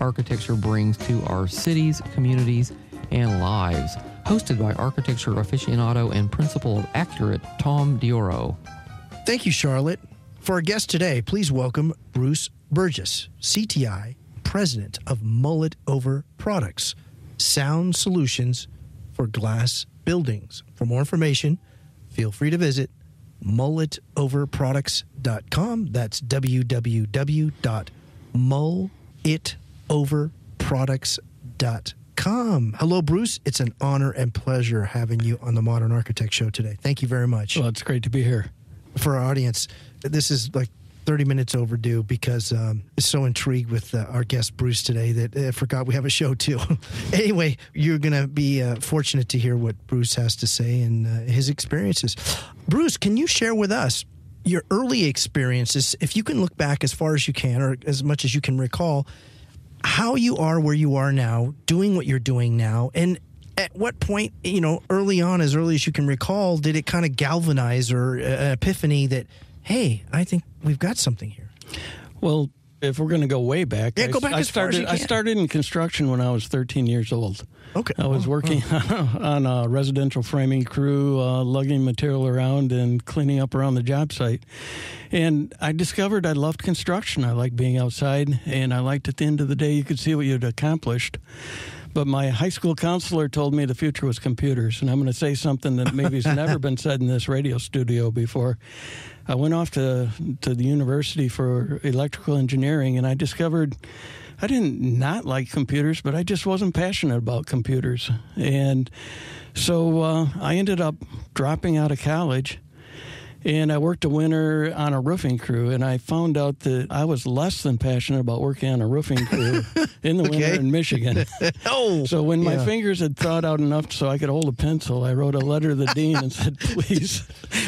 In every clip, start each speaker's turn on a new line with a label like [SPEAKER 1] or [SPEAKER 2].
[SPEAKER 1] architecture brings to our cities, communities, and lives. Hosted by architecture aficionado and principal of Accurate, Tom Dioro.
[SPEAKER 2] Thank you, Charlotte. For our guest today, please welcome Bruce Burgess, CTI, President of Mullet Over Products, sound solutions for glass buildings. For more information, feel free to visit mullitoverproducts.com. That's www.mullitoverproducts.com. Hello, Bruce. It's an honor and pleasure having you on the Modern Architect Show today. Thank you very much.
[SPEAKER 3] Well, it's great to be here.
[SPEAKER 2] For our audience, this is like 30 minutes overdue because um, I'm so intrigued with uh, our guest Bruce today that I forgot we have a show too. anyway, you're going to be uh, fortunate to hear what Bruce has to say and uh, his experiences. Bruce, can you share with us your early experiences, if you can look back as far as you can or as much as you can recall, how you are where you are now, doing what you're doing now, and at what point, you know, early on, as early as you can recall, did it kind of galvanize or uh, an epiphany that, hey, I think we've got something here?
[SPEAKER 3] Well, if we're going to go way back,
[SPEAKER 2] yeah, go back
[SPEAKER 3] I,
[SPEAKER 2] as
[SPEAKER 3] started.
[SPEAKER 2] far as you can.
[SPEAKER 3] I started in construction when I was 13 years old.
[SPEAKER 2] Okay,
[SPEAKER 3] I was
[SPEAKER 2] Oh,
[SPEAKER 3] working on a residential framing crew, uh, lugging material around and cleaning up around the job site. And I discovered I loved construction. I liked being outside, and I liked at the end of the day you could see what you'd accomplished. But my high school counselor told me the future was computers, and I'm going to say something that maybe has never been said in this radio studio before. I went off to to the university for electrical engineering, and I discovered I didn't not like computers, but I just wasn't passionate about computers, and so uh, I ended up dropping out of college. And I worked a winter on a roofing crew, and I found out that I was less than passionate about working on a roofing crew in the winter in Michigan.
[SPEAKER 2] Oh,
[SPEAKER 3] So when my fingers had thawed out enough so I could hold a pencil, I wrote a letter to the dean and said, "Please,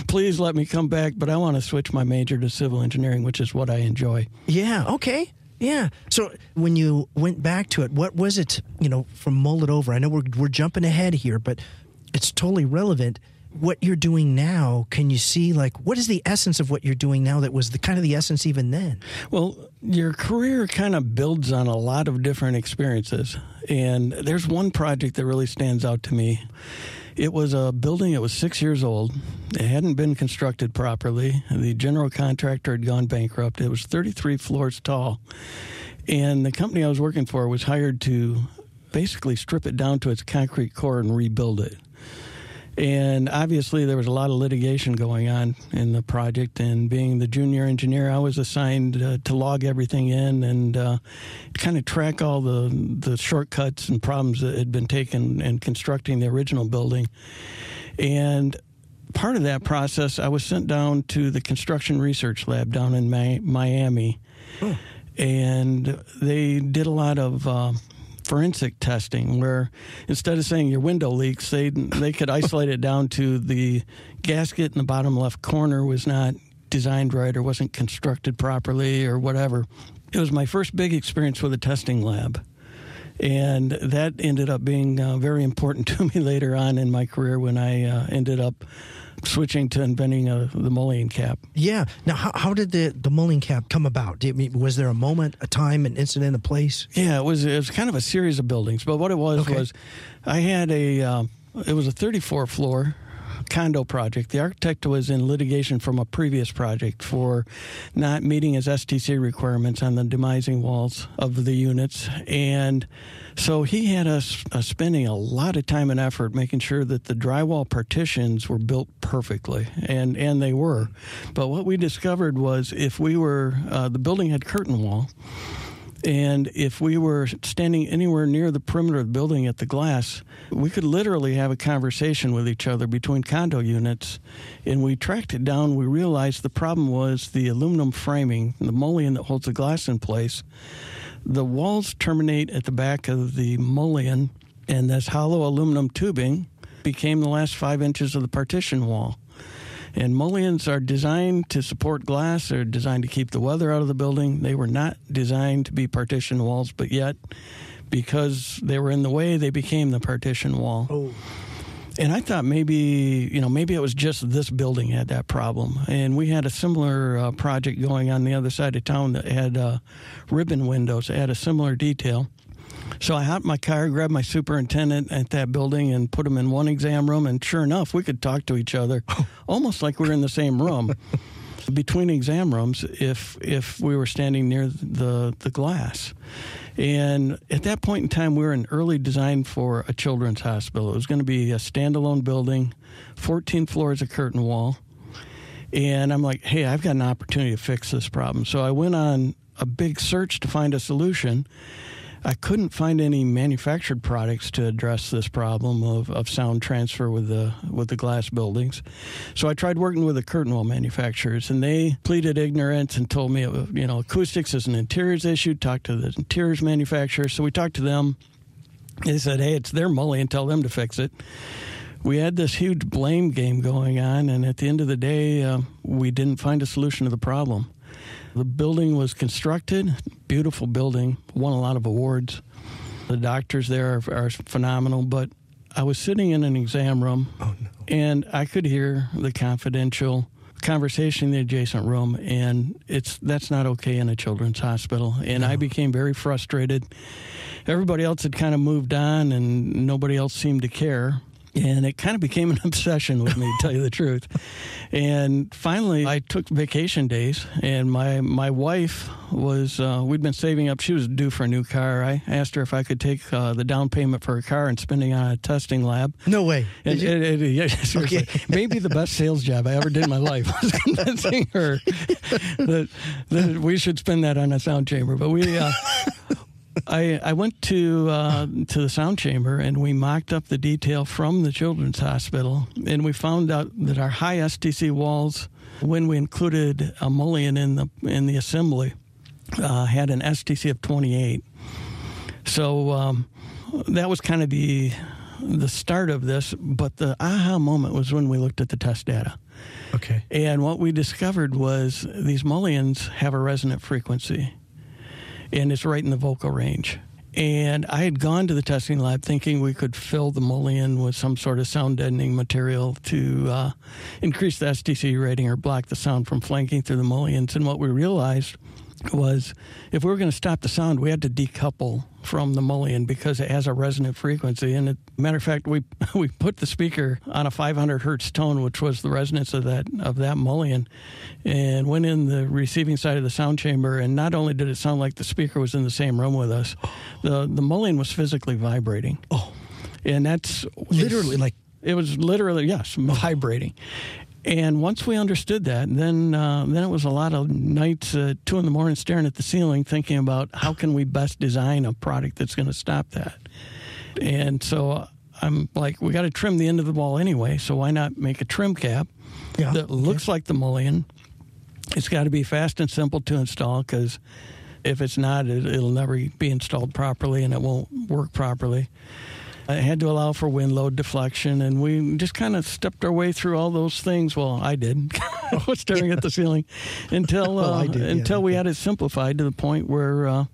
[SPEAKER 3] please let me come back, but I want to switch my major to civil engineering, which is what I enjoy."
[SPEAKER 2] Yeah. Okay. Yeah. So when you went back to it, what was it? You know, from mull it over. I know we're we're jumping ahead here, but it's totally relevant. What you're doing now, can you see like what is the essence of what you're doing now that was the kind of the essence even then?
[SPEAKER 3] Well, your career kind of builds on a lot of different experiences. And there's one project that really stands out to me. It was a building that was six years old. It hadn't been constructed properly. The general contractor had gone bankrupt. It was 33 floors tall. And the company I was working for was hired to basically strip it down to its concrete core and rebuild it. And obviously, there was a lot of litigation going on in the project. And being the junior engineer, I was assigned uh, to log everything in and uh, kind of track all the the shortcuts and problems that had been taken in constructing the original building. And part of that process, I was sent down to the construction research lab down in Mi- Miami, and they did a lot of. Uh, forensic testing where instead of saying your window leaks they they could isolate it down to the gasket in the bottom left corner was not designed right or wasn't constructed properly or whatever. It was my first big experience with a testing lab. And that ended up being uh, very important to me later on in my career when I uh, ended up switching to inventing a, the mullion cap.
[SPEAKER 2] Yeah. Now, how, how did the, the mullion cap come about? Did, was there a moment, a time, an incident, a place?
[SPEAKER 3] Yeah, it was it was kind of a series of buildings. But what it was
[SPEAKER 2] Okay.
[SPEAKER 3] was, I had a um, it was a 34 floor condo project. The architect was in litigation from a previous project for not meeting his STC requirements on the demising walls of the units, and so he had us uh, spending a lot of time and effort making sure that the drywall partitions were built perfectly, and and they were. But what we discovered was if we were uh, the building had curtain wall. And if we were standing anywhere near the perimeter of the building at the glass, we could literally have a conversation with each other between condo units. And we tracked it down. We realized the problem was the aluminum framing, the mullion that holds the glass in place. The walls terminate at the back of the mullion, and this hollow aluminum tubing became the last five inches of the partition wall. And mullions are designed to support glass. They're designed to keep the weather out of the building. They were not designed to be partition walls, but yet, because they were in the way, they became the partition wall.
[SPEAKER 2] Oh.
[SPEAKER 3] And I thought maybe, you know, maybe it was just this building had that problem. And we had a similar uh, project going on the other side of town that had uh, ribbon windows. It had a similar detail. So I hopped my car, grabbed my superintendent at that building, and put him in one exam room. And sure enough, we could talk to each other, almost like we were in the same room. Between exam rooms, if if we were standing near the the glass, and at that point in time, we were in early design for a children's hospital. It was going to be a standalone building, 14 floors of curtain wall. And I'm like, hey, I've got an opportunity to fix this problem. So I went on a big search to find a solution. I couldn't find any manufactured products to address this problem of, of sound transfer with the with the glass buildings. So I tried working with the curtain wall manufacturers, and they pleaded ignorance and told me, you know, acoustics is an interiors issue. Talk to the interiors manufacturer. So we talked to them. They said, hey, it's their mullion. Tell them to fix it. We had this huge blame game going on, and at the end of the day, uh, we didn't find a solution to the problem. The building was constructed, beautiful building, won a lot of awards. The doctors there are, are phenomenal, but I was sitting in an exam room oh, and I could hear the confidential conversation in the adjacent room and it's that's not okay in a children's hospital. And I became very frustrated. Everybody else had kind of moved on and nobody else seemed to care and it kind of became an obsession with me to tell you the truth and finally i took vacation days and my my wife was uh, we'd been saving up she was due for a new car i asked her if i could take uh, the down payment for a car and spending on a testing lab
[SPEAKER 2] No way.
[SPEAKER 3] and
[SPEAKER 2] Did you?
[SPEAKER 3] it, it, yeah, seriously,
[SPEAKER 2] Okay.
[SPEAKER 3] maybe the best sales job I ever did in my life was convincing her that, that we should spend that on a sound chamber. But we, uh, I, I went to uh, to the sound chamber and we mocked up the detail from the children's hospital, and we found out that our high STC walls, when we included a mullion in the in the assembly, uh, had an STC of 28. So um, that was kind of the the start of this. But the aha moment was when we looked at the test data.
[SPEAKER 2] okay.
[SPEAKER 3] And what we discovered was these mullions have a resonant frequency, and it's right in the vocal range. And I had gone to the testing lab thinking we could fill the mullion with some sort of sound deadening material to uh, increase the STC rating or block the sound from flanking through the mullions. And what we realized was if we were going to stop the sound, we had to decouple from the mullion because it has a resonant frequency. And it, matter of fact, we we put the speaker on a 500 hertz tone, which was the resonance of that of that mullion, and went in the receiving side of the sound chamber. And not only did it sound like the speaker was in the same room with us, the the mullion was physically vibrating.
[SPEAKER 2] Oh,
[SPEAKER 3] And that's
[SPEAKER 2] literally like
[SPEAKER 3] it was literally yes, vibrating. And once we understood that, then uh, then it was a lot of nights at two in the morning staring at the ceiling, thinking about how can we best design a product that's going to stop that. And so uh, I'm like, we got to trim the end of the wall anyway, so why not make a trim cap
[SPEAKER 2] Yeah,
[SPEAKER 3] that looks like the mullion? It's got to be fast and simple to install because if it's not, it, it'll never be installed properly and it won't work properly. I had to allow for wind load deflection, and we just kind of stepped our way through all those things. Well, I did. I was staring at the ceiling until
[SPEAKER 2] Well,
[SPEAKER 3] uh,
[SPEAKER 2] I did, yeah,
[SPEAKER 3] until we
[SPEAKER 2] okay.
[SPEAKER 3] had it simplified to the point where uh,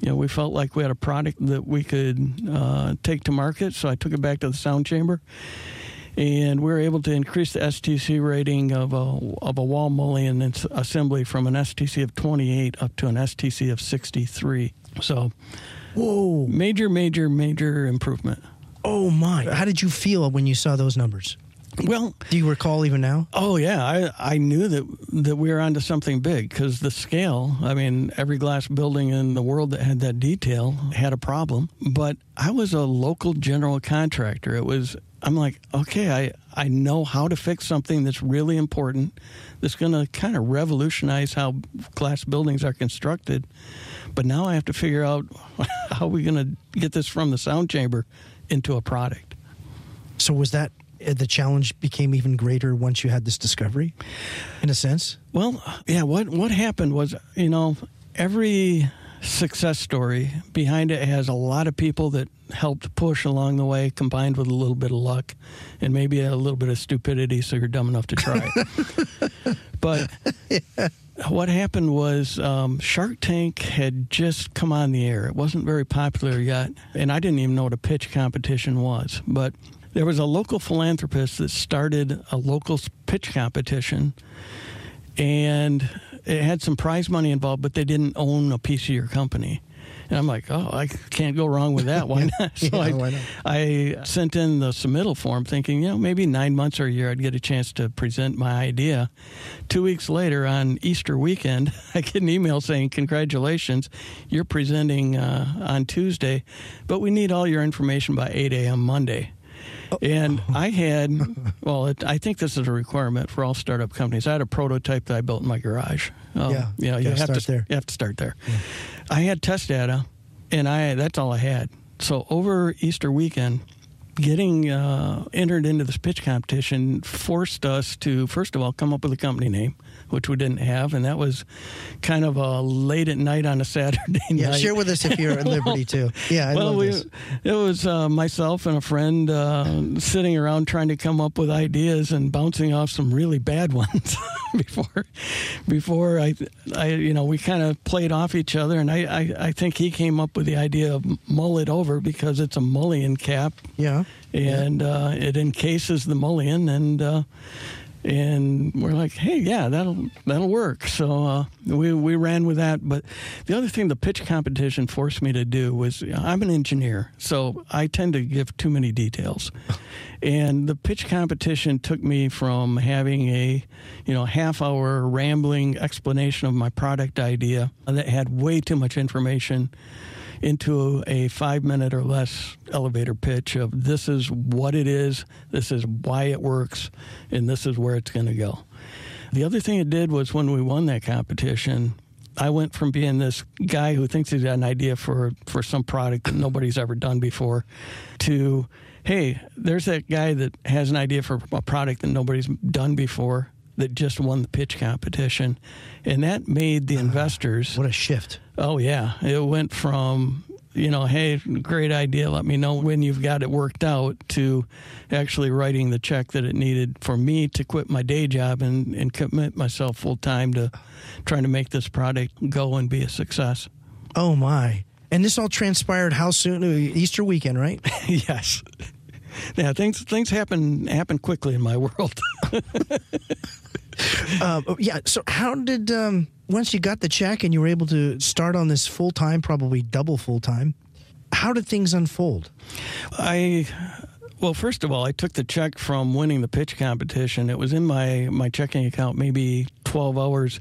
[SPEAKER 3] you know we felt like we had a product that we could uh, take to market. So I took it back to the sound chamber, and we were able to increase the STC rating of a of a wall mullion assembly from an STC of 28 up to an STC of 63. So,
[SPEAKER 2] Whoa.
[SPEAKER 3] major, major, major improvement.
[SPEAKER 2] Oh my. How did you feel when you saw those numbers?
[SPEAKER 3] Well,
[SPEAKER 2] Do you recall even now?
[SPEAKER 3] Oh yeah, I I knew that that we were onto something big because the scale. I mean, every glass building in the world that had that detail had a problem. But I was a local general contractor. It was. I'm like, okay, I I know how to fix something that's really important. That's going to kind of revolutionize how glass buildings are constructed. But now I have to figure out how we're going to get this from the sound chamber into a product.
[SPEAKER 2] So was that uh, the challenge became even greater once you had this discovery in a sense?
[SPEAKER 3] Well, yeah. What what happened was, you know, every success story behind it has a lot of people that helped push along the way, combined with a little bit of luck and maybe a little bit of stupidity, so you're dumb enough to try it. but what happened was um, Shark Tank had just come on the air. It wasn't very popular yet, and I didn't even know what a pitch competition was. But there was a local philanthropist that started a local pitch competition, and it had some prize money involved, but they didn't own a piece of your company. And I'm like, oh, I can't go wrong with that. Why not? So
[SPEAKER 2] Yeah,
[SPEAKER 3] I,
[SPEAKER 2] why not?
[SPEAKER 3] I sent in the submittal form thinking, you know, maybe nine months or a year I'd get a chance to present my idea. Two weeks later, on Easter weekend, I get an email saying, congratulations, you're presenting uh, on Tuesday, but we need all your information by 8 a.m. Monday. And I had, well, it, I think this is a requirement for all startup companies. I had a prototype that I built in my garage. Um,
[SPEAKER 2] Yeah,
[SPEAKER 3] you know,
[SPEAKER 2] you
[SPEAKER 3] have to
[SPEAKER 2] start there.
[SPEAKER 3] You have to start there. I had test data, and I that's all I had. So over Easter weekend, getting uh, entered into this pitch competition forced us to first of all come up with a company name, which we didn't have, and that was kind of a late at night on a Saturday
[SPEAKER 2] Yeah,
[SPEAKER 3] night.
[SPEAKER 2] share with us if you're at liberty too. Yeah, I
[SPEAKER 3] well, we,
[SPEAKER 2] this.
[SPEAKER 3] it was uh, myself and a friend uh, sitting around trying to come up with ideas and bouncing off some really bad ones before, before I, I, you know, we kind of played off each other, and I, I, I think he came up with the idea of mull it over because it's a mullion cap,
[SPEAKER 2] Yeah.
[SPEAKER 3] and uh, it encases the mullion, and uh, and we're like, hey, yeah, that'll that'll work. So uh, we we ran with that. But the other thing the pitch competition forced me to do was I'm an engineer, so I tend to give too many details. And the pitch competition took me from having a, you know, half hour rambling explanation of my product idea that had way too much information into a five minute or less elevator pitch of this is what it is, this is why it works, and this is where it's going to go. The other thing it did was when we won that competition, I went from being this guy who thinks he's got an idea for, for some product that nobody's ever done before to, hey, there's that guy that has an idea for a product that nobody's done before that just won the pitch competition. And that made the ah, investors.
[SPEAKER 2] What a shift.
[SPEAKER 3] Oh yeah, it went from you know, hey, great idea. Let me know when you've got it worked out. To actually writing the check that it needed for me to quit my day job and, and commit myself full time to trying to make this product go and be a success.
[SPEAKER 2] Oh my. And this all transpired how soon? Uh, Easter weekend, right?
[SPEAKER 3] yes. Yeah, things things happen happen quickly in my world.
[SPEAKER 2] um, yeah. So how did um, once you got the check and you were able to start on this full time, probably double full time? How did things unfold?
[SPEAKER 3] I well, first of all, I took the check from winning the pitch competition. It was in my my checking account maybe 12 hours.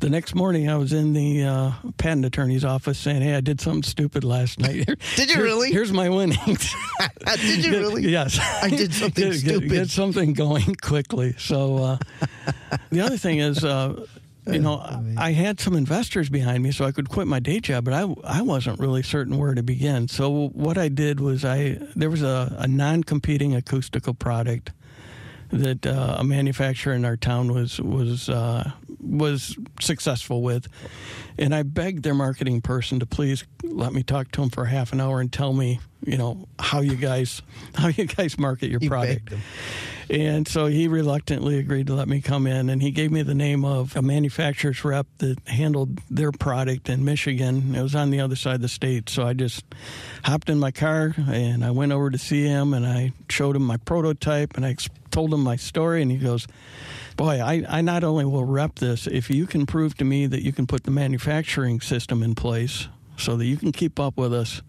[SPEAKER 3] The next morning, I was in the uh, patent attorney's office saying, "Hey, I did something stupid last night.
[SPEAKER 2] Did you
[SPEAKER 3] here-
[SPEAKER 2] really?
[SPEAKER 3] Here's my winnings."
[SPEAKER 2] did you really?
[SPEAKER 3] yes,
[SPEAKER 2] I did something
[SPEAKER 3] Get- get-
[SPEAKER 2] stupid.
[SPEAKER 3] Get something going quickly. So uh, the other thing is. Uh, you know, I had some investors behind me, so I could quit my day job, but I, I wasn't really certain where to begin. So what I did was I there was a, a non-competing acoustical product that uh, a manufacturer in our town was was uh, was successful with, and I begged their marketing person to please let me talk to him for half an hour and tell me, you know, how you guys how you guys market your
[SPEAKER 2] You
[SPEAKER 3] product. And so he reluctantly agreed to let me come in, and he gave me the name of a manufacturer's rep that handled their product in Michigan. It was on the other side of the state, so I just hopped in my car and I went over to see him, and I showed him my prototype, and I told him my story, and he goes, "Boy, I, I not only will rep this if you can prove to me that you can put the manufacturing system in place so that you can keep up with us."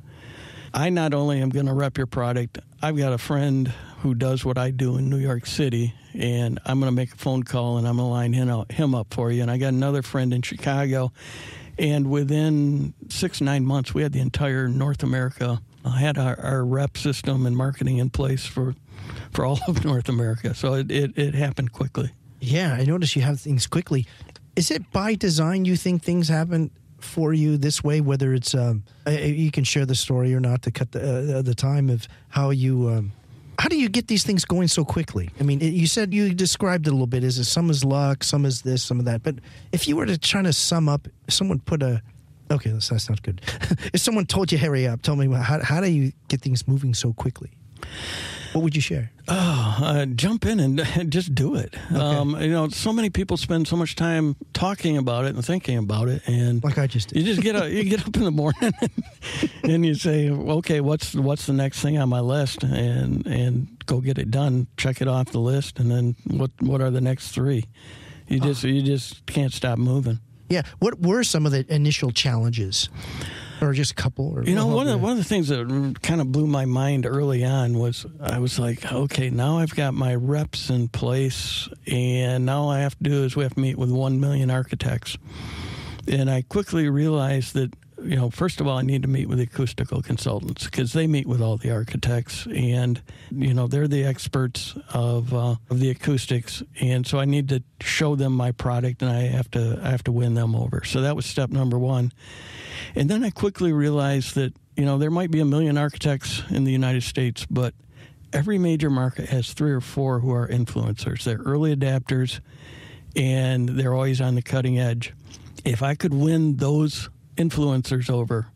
[SPEAKER 3] I not only am going to rep your product, I've got a friend who does what I do in New York City, and I'm going to make a phone call and I'm going to line him up, him up for you. And I got another friend in Chicago, and within six nine months, we had the entire North America. I had our, our rep system and marketing in place for for all of North America. So it, it, it happened quickly.
[SPEAKER 2] Yeah, I notice you have things quickly. Is it by design you think things happen for you this way? Whether it's um, you can share the story or not to cut the uh, the time of how you. Um, how do you get these things going so quickly? I mean, you said you described it a little bit. Is it some is luck, some is this, some of that. But if you were to try to sum up, someone put a okay, that's, that's not good. if someone told you hurry up, tell me how how do you get things moving so quickly? What would you share?
[SPEAKER 3] Oh, uh, jump in and just do it. Okay. Um, you know, so many people spend so much time talking about it and thinking about it, and
[SPEAKER 2] like I just did.
[SPEAKER 3] you just get up, you get up in the morning and you say, okay, what's what's the next thing on my list, and and go get it done, check it off the list, and then what what are the next three? You just oh. you just can't stop moving.
[SPEAKER 2] Yeah. What were some of the initial challenges? Or just a couple? Or
[SPEAKER 3] you know, one of the, one of the things that kind of blew my mind early on was I was like, okay, now I've got my reps in place, and now all I have to do is we have to meet with one million architects, and I quickly realized that you know, first of all, I need to meet with the acoustical consultants because they meet with all the architects, and you know, they're the experts of uh, of the acoustics, and so I need to show them my product, and I have to I have to win them over. So that was step number one. And then I quickly realized that, you know, there might be a million architects in the United States, but every major market has three or four who are influencers. They're early adapters and they're always on the cutting edge. If I could win those influencers over,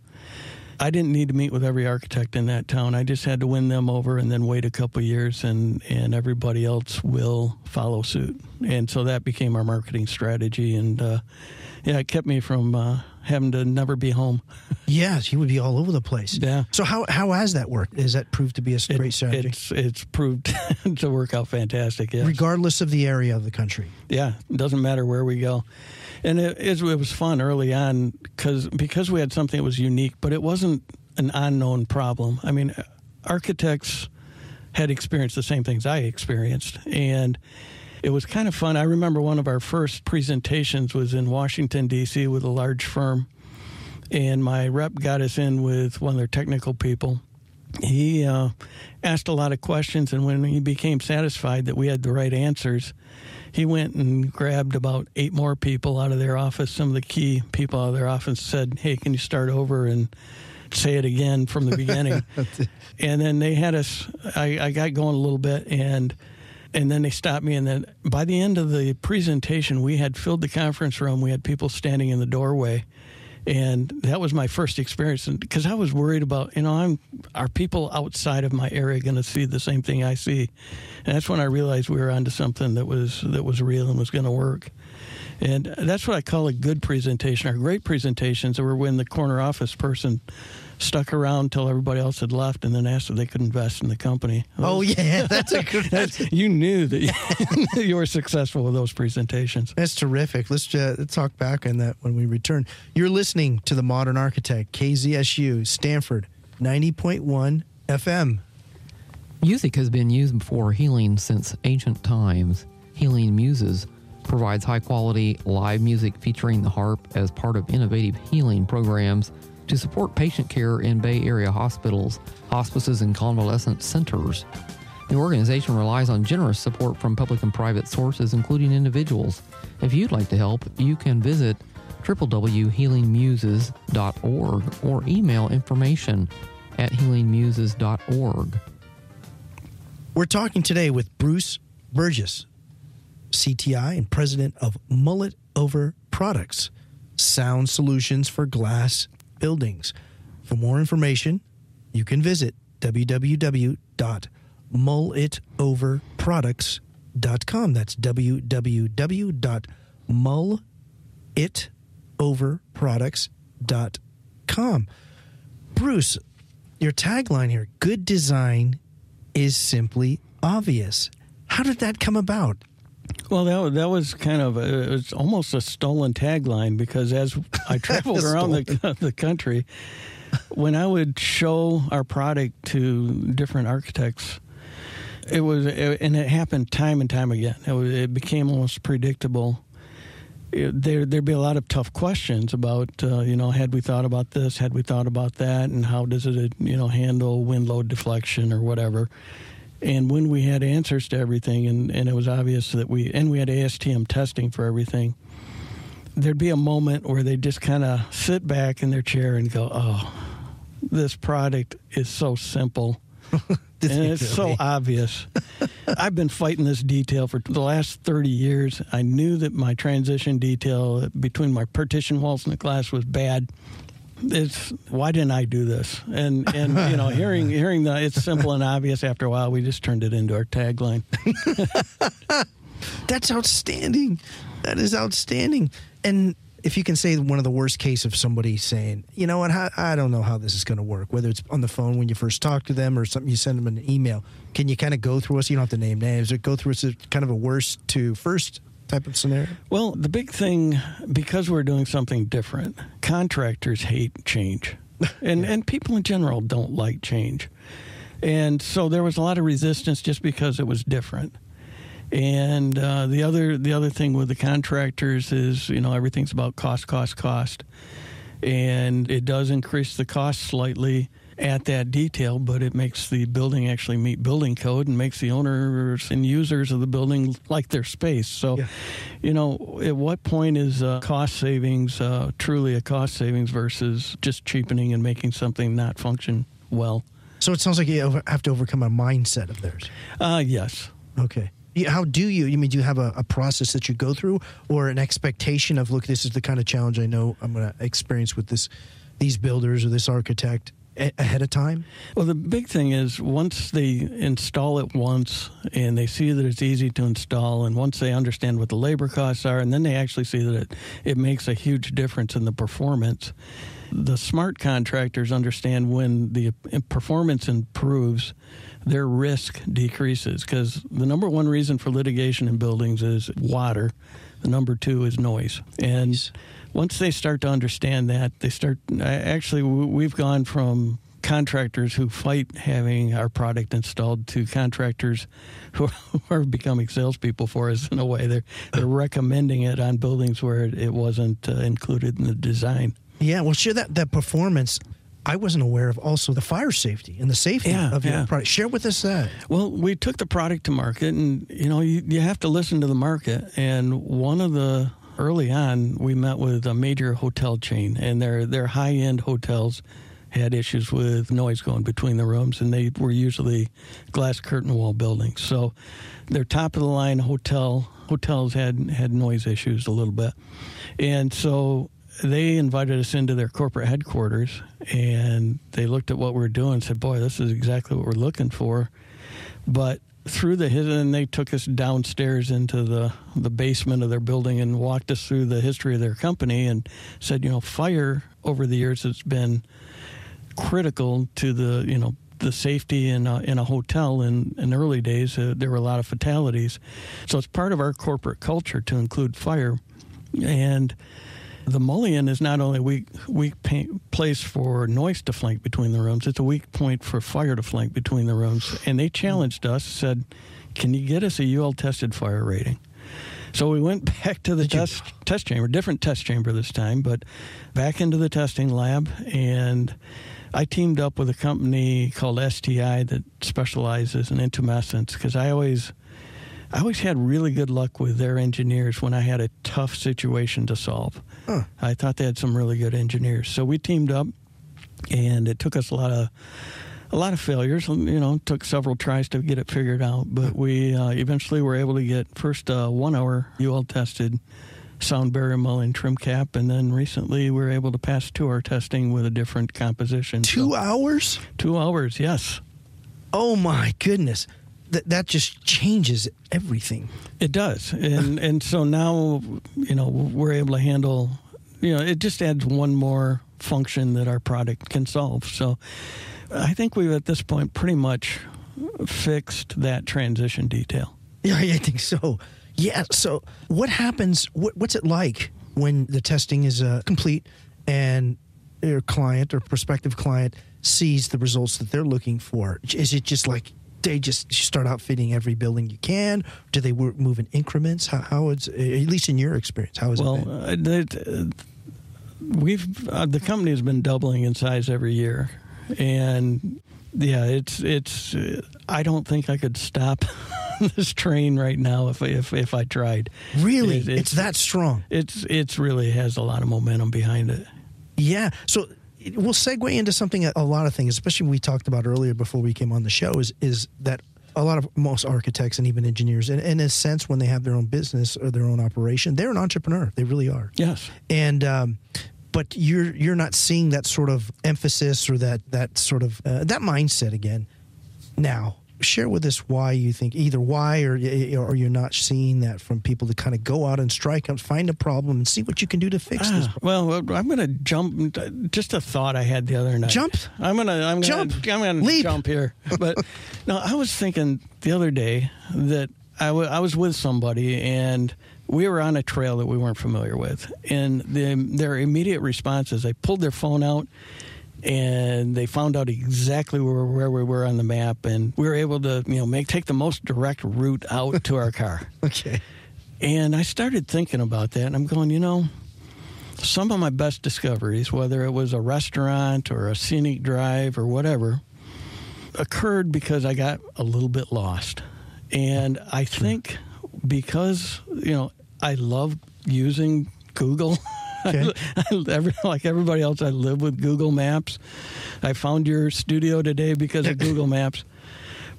[SPEAKER 3] I didn't need to meet with every architect in that town. I just had to win them over and then wait a couple years and, and everybody else will follow suit. And so that became our marketing strategy. And uh, yeah, it kept me from uh, having to never be home.
[SPEAKER 2] yes, you would be all over the place.
[SPEAKER 3] Yeah.
[SPEAKER 2] So how how has that worked? Has that proved to be a great it, strategy?
[SPEAKER 3] It's it's proved to work out fantastic. Yes.
[SPEAKER 2] Regardless of the area of the country.
[SPEAKER 3] Yeah, it doesn't matter where we go. And it, it was fun early on because because we had something that was unique, but it wasn't an unknown problem. I mean, architects had experienced the same things I experienced, and it was kind of fun. I remember one of our first presentations was in Washington, D.C., with a large firm. And my rep got us in with one of their technical people. He uh, asked a lot of questions, and when he became satisfied that we had the right answers, he went and grabbed about eight more people out of their office. Some of the key people out of their office said, Hey, can you start over and say it again from the beginning? and then they had us, I, I got going a little bit, and and then they stopped me and then by the end of the presentation we had filled the conference room we had people standing in the doorway and that was my first experience. Because i was worried about you know i'm are people outside of my area going to see the same thing i see? And that's when i realized we were onto something that was that was real and was going to work. And that's what i call a good presentation or great presentations were when the corner office person stuck around till everybody else had left, and then asked if they could invest in the company.
[SPEAKER 2] oh yeah, that's a good.
[SPEAKER 3] that's, you knew that you were successful with those presentations.
[SPEAKER 2] That's terrific. Let's uh, talk back on that when we return. You're listening to the Modern Architect, KZSU, Stanford, ninety point one FM.
[SPEAKER 1] Music has been used for healing since ancient times. Healing Muses provides high quality live music featuring the harp as part of innovative healing programs to support patient care in Bay Area hospitals, hospices, and convalescent centers. The organization relies on generous support from public and private sources, including individuals. If you'd like to help, you can visit www.healingmuses.org or email information at healingmuses.org.
[SPEAKER 2] We're talking today with Bruce Burgess, CTI and president of Mullet Over Products, sound solutions for glass buildings. For more information, you can visit www.mullitoverproducts.com. That's www.mullitoverproducts.com. Bruce, your tagline here good design is simply obvious. How did that come about?
[SPEAKER 3] Well, that was, that was kind of a, it was almost a stolen tagline because as I traveled around the, the country, when I would show our product to different architects, it was and it happened time and time again. It, was, it became almost predictable. It, there there'd be a lot of tough questions about uh, you know had we thought about this, had we thought about that, and how does it you know handle wind load deflection or whatever. And when we had answers to everything, and, and it was obvious that we, and we had ASTM testing for everything, there'd be a moment where they'd just kind of sit back in their chair and go, oh, this product is so simple. and it's so obvious. I've been fighting this detail for the last 30 years. I knew that my transition detail between my partition walls and the glass was bad it's why didn't I do this? And and you know, hearing hearing the it's simple and obvious. After a while, we just turned it into our tagline.
[SPEAKER 2] That's outstanding. That is outstanding. And if you can say one of the worst case of somebody saying, you know what, I don't know how this is going to work, whether it's on the phone when you first talk to them or something you send them an email, can you kind of go through us? You don't have to name names, or go through us kind of a worst to first type of scenario?
[SPEAKER 3] Well, the big thing, because we're doing something different, contractors hate change. And, yeah. and people in general don't like change. And so there was a lot of resistance just because it was different. And uh, the other the other thing with the contractors is you know everything's about cost, cost, cost, and it does increase the cost slightly at that detail, but it makes the building actually meet building code and makes the owners and users of the building like their space. So, yeah. you know, at what point is uh, cost savings uh, truly a cost savings versus just cheapening and making something not function well?
[SPEAKER 2] So it sounds like you have to overcome a mindset of theirs.
[SPEAKER 3] Uh, yes.
[SPEAKER 2] Okay. How do you? You mean do you have a, a, process that you go through, or an expectation of look, this is the kind of challenge I know I'm going to experience with this, these builders or this architect, ahead of time?
[SPEAKER 3] Well, the big thing is once they install it once and they see that it's easy to install, and once they understand what the labor costs are, and then they actually see that it, it makes a huge difference in the performance. The smart contractors understand when the performance improves, their risk decreases because the number one reason for litigation in buildings is water. The number two is noise. And nice once they start to understand that, they start. Actually, we've gone from contractors who fight having our product installed to contractors who are becoming salespeople for us in a way. They're they're recommending it on buildings where it wasn't uh, included in the design.
[SPEAKER 2] Yeah, well, share that that performance. I wasn't aware of also the fire safety and the safety yeah, of your yeah. product. Share with us that.
[SPEAKER 3] Well, we took the product to market, and you know you, you have to listen to the market. And one of the early on, we met with a major hotel chain, and their their high end hotels had issues with noise going between the rooms, and they were usually glass curtain wall buildings. So, their top of the line hotel hotels had had noise issues a little bit, and so they invited us into their corporate headquarters, and they looked at what we were doing and said, "Boy, this is exactly what we're looking for," but through the and they took us downstairs into the the basement of their building and walked us through the history of their company and said, you know, fire over the years has been critical to the you know the safety in a, in a hotel in in early days. Uh, there were a lot of fatalities, so it's part of our corporate culture to include fire, and the mullion is not only a weak, weak place for noise to flank between the rooms, it's a weak point for fire to flank between the rooms. And they challenged us, said, Can you get us a UL tested fire rating? So we went back to the test, test chamber, different test chamber this time, but back into the testing lab. And I teamed up with a company called STI that specializes in intumescence because I always I always had really good luck with their engineers when I had a tough situation to solve. Huh. I thought they had some really good engineers. So we teamed up, and it took us a lot of a lot of failures. You know, took several tries to get it figured out, but we uh, eventually were able to get first uh, one hour UL tested sound barrier mullion trim cap, and then recently we were able to pass two hour testing with a different composition.
[SPEAKER 2] Two so, hours?
[SPEAKER 3] Two hours, yes.
[SPEAKER 2] Oh my goodness th- that just changes everything.
[SPEAKER 3] It does, and and so now you know we're able to handle. You know, it just adds one more function that our product can solve. So, I think we've at this point pretty much fixed that transition detail.
[SPEAKER 2] Yeah, I think so. Yeah. So, what happens? What, what's it like when the testing is uh, complete and your client or prospective client sees the results that they're looking for? Is it just like they just start outfitting every building you can? Do they work, move in increments? How, how is at least in your experience? How is
[SPEAKER 3] well,
[SPEAKER 2] it?
[SPEAKER 3] Uh, the, we've uh, the company has been doubling in size every year, and yeah, it's it's. Uh, I don't think I could stop this train right now if if if I tried.
[SPEAKER 2] Really, it, it's, it's that strong.
[SPEAKER 3] It's it's really has a lot of momentum behind it.
[SPEAKER 2] Yeah. So we'll segue into something a lot of things, especially we talked about earlier before we came on the show, is is that a lot of most architects and even engineers, in, in a sense, when they have their own business or their own operation, they're an entrepreneur. They really are.
[SPEAKER 3] Yes.
[SPEAKER 2] And um, but you're you're not seeing that sort of emphasis or that that sort of uh, that mindset again now share with us why you think either why or or you're not seeing that from people to kind of go out and strike up, find a problem, and see what you can do to fix this.
[SPEAKER 3] Ah, well, I'm going to jump. Just a thought I had the other night.
[SPEAKER 2] Jump.
[SPEAKER 3] I'm going to. I'm
[SPEAKER 2] jump.
[SPEAKER 3] Gonna, I'm going to jump here. But no, I was thinking the other day that I, w- I was with somebody and we were on a trail that we weren't familiar with, and the, their immediate response is they pulled their phone out and they found out exactly where, where we were on the map, and we were able to you know make take the most direct route out to our car.
[SPEAKER 2] okay.
[SPEAKER 3] And I started thinking about that, and I'm going, you know, some of my best discoveries, whether it was a restaurant or a scenic drive or whatever, occurred because I got a little bit lost. And I think because, you know, I love using Google. Okay. Every, like everybody else, I live with Google Maps. I found your studio today because of Google Maps.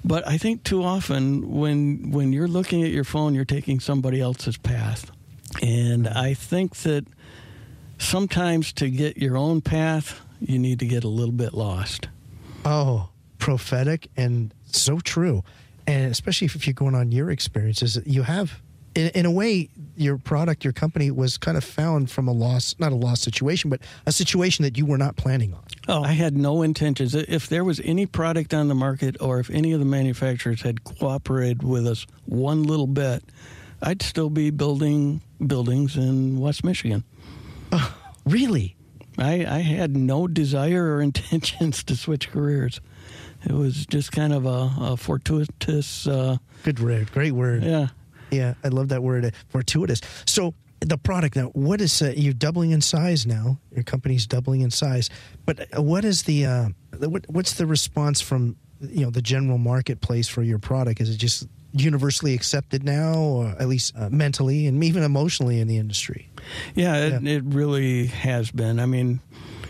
[SPEAKER 3] But I think too often when when you're looking at your phone, you're taking somebody else's path, and I think that sometimes to get your own path, you need to get a little bit lost.
[SPEAKER 2] Oh, prophetic and so true, and especially if you're going on your experiences, you have in, in, a way, your product, your company was kind of found from a loss, not a loss situation, but a situation that you were not planning on.
[SPEAKER 3] Oh, I had no intentions. If there was any product on the market or if any of the manufacturers had cooperated with us one little bit, I'd still be building buildings in West Michigan.
[SPEAKER 2] Uh, really?
[SPEAKER 3] I, I had no desire or intentions to switch careers. It was just kind of a, a fortuitous. Uh,
[SPEAKER 2] Good word. Great word.
[SPEAKER 3] Yeah.
[SPEAKER 2] Yeah, I love that word, uh, fortuitous. So the product now, what is uh, you're doubling in size now? Your company's doubling in size, but uh, what is the uh, what, what's the response from you know the general marketplace for your product? Is it just universally accepted now, or at least uh, mentally and even emotionally in the industry?
[SPEAKER 3] Yeah, it, yeah. it really has been. I mean,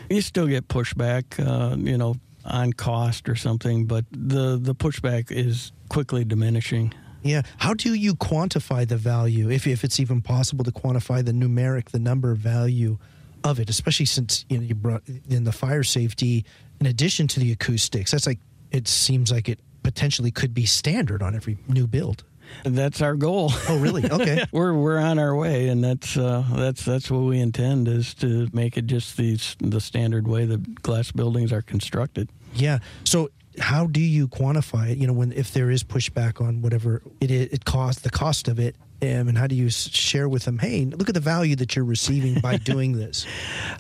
[SPEAKER 3] you still get pushback, uh, you know, on cost or something, but the the pushback is quickly diminishing.
[SPEAKER 2] Yeah. How do you quantify the value, if, if it's even possible to quantify the numeric, the number value of it, especially since you know you brought in the fire safety in addition to the acoustics? That's like it seems like it potentially could be standard on every new build.
[SPEAKER 3] That's our goal.
[SPEAKER 2] Oh, really? Okay.
[SPEAKER 3] we're we're on our way, and that's uh, that's that's what we intend is to make it just the the standard way that glass buildings are constructed.
[SPEAKER 2] Yeah. So how do you quantify it? You know, when if there is pushback on whatever it it costs, the cost of it, and how do you share with them? Hey, look at the value that you're receiving by doing this.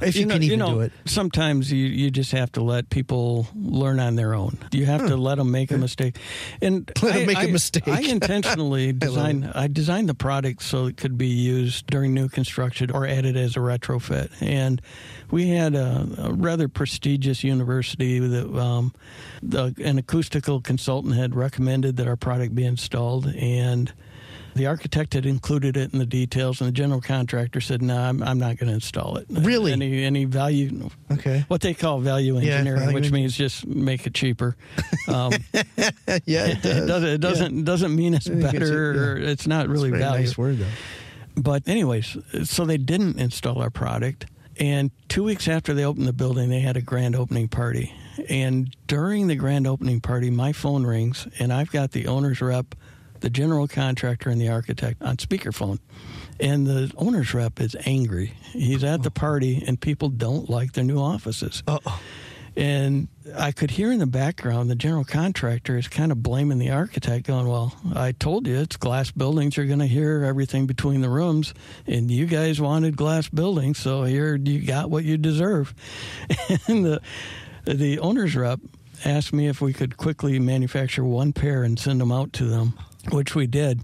[SPEAKER 2] If you, you know, can even
[SPEAKER 3] you know,
[SPEAKER 2] do it,
[SPEAKER 3] sometimes you you just have to let people learn on their own. You have huh. to let them make a mistake, and
[SPEAKER 2] let
[SPEAKER 3] I,
[SPEAKER 2] them make
[SPEAKER 3] I,
[SPEAKER 2] a mistake.
[SPEAKER 3] I intentionally designed I, I designed the product so it could be used during new construction or added as a retrofit, and we had a, a rather prestigious university that um, the, an acoustical consultant had recommended that our product be installed, and the architect had included it in the details, and the general contractor said, "No, nah, I'm, I'm, not going to install it."
[SPEAKER 2] Really?
[SPEAKER 3] Any any value?
[SPEAKER 2] Okay.
[SPEAKER 3] What they call value engineering, yeah, value which means just make it cheaper. Um,
[SPEAKER 2] yeah, it, does.
[SPEAKER 3] doesn't. It doesn't, yeah. doesn't mean it's better. It's, yeah. it's not really value.
[SPEAKER 2] Nice word though.
[SPEAKER 3] But anyways, so they didn't install our product and two weeks after they opened the building, they had a grand opening party. And during the grand opening party, my phone rings, and I've got the owner's rep, the general contractor, and the architect on speakerphone. And the owner's rep is angry. He's at the party, and people don't like their new offices.
[SPEAKER 2] Uh-oh.
[SPEAKER 3] And I could hear in the background the general contractor is kind of blaming the architect, going, Well, I told you it's glass buildings. You're going to hear everything between the rooms. And you guys wanted glass buildings, so here you got what you deserve. and the, the owner's rep asked me if we could quickly manufacture one pair and send them out to them, which we did.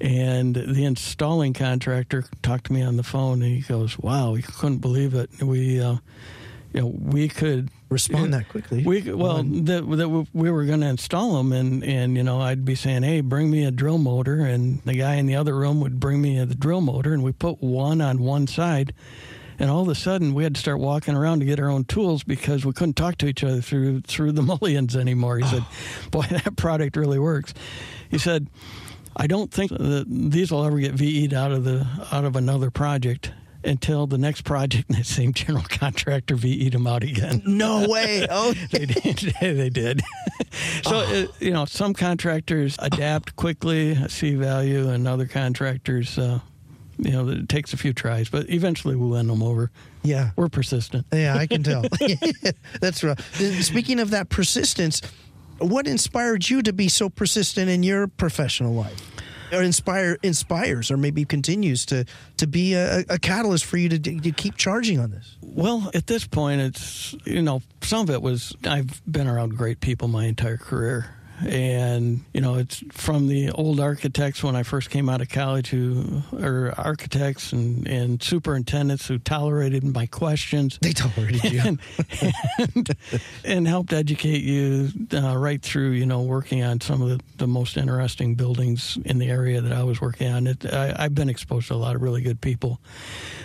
[SPEAKER 3] And the installing contractor talked to me on the phone, and he goes, "Wow, we couldn't believe it. We, uh, you know, we could
[SPEAKER 2] Respond that quickly.
[SPEAKER 3] we well, that that we were going to install them, and and you know, I'd be saying, "Hey, bring me a drill motor," and the guy in the other room would bring me the drill motor, and we put one on one side, and all of a sudden we had to start walking around to get our own tools because we couldn't talk to each other through through the mullions anymore. He said, "Boy, that product really works." He said. I don't think that these will ever get VE'd out of the out of another project until the next project and the same general contractor VE'd them out again.
[SPEAKER 2] no way. Oh,
[SPEAKER 3] they did. they did. so uh, you know, some contractors adapt quickly, see value, and other contractors, uh, you know, it takes a few tries, but eventually we'll win them over.
[SPEAKER 2] yeah.
[SPEAKER 3] We're persistent.
[SPEAKER 2] Yeah, I can tell. That's right. Speaking of that persistence, what inspired you to be so persistent in your professional life? Or inspire inspires, or maybe continues to to be a, a catalyst for you to, to keep charging on this.
[SPEAKER 3] Well, at this point, it's you know some of it was I've been around great people my entire career, and you know it's from the old architects when I first came out of college who are architects and, and superintendents who tolerated my questions
[SPEAKER 2] They tolerated you.
[SPEAKER 3] and, and, and helped educate you uh, right through, you know, working on some of the, the most interesting buildings in the area that I was working on. It, I, I've been exposed to a lot of really good people.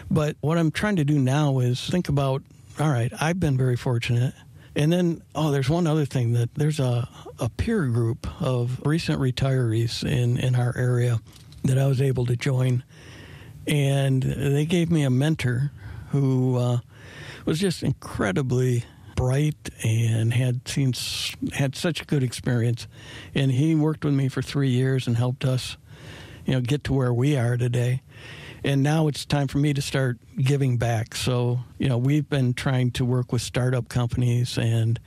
[SPEAKER 3] But what I'm trying to do now is think about all right, I've been very fortunate. And then, oh, there's one other thing that there's a, a peer group of recent retirees in, in our area that I was able to join. And they gave me a mentor who uh, was just incredibly bright and had seen had such a good experience. And he worked with me for three years and helped us, you know, get to where we are today. And now it's time for me to start giving back. So, you know, we've been trying to work with startup companies and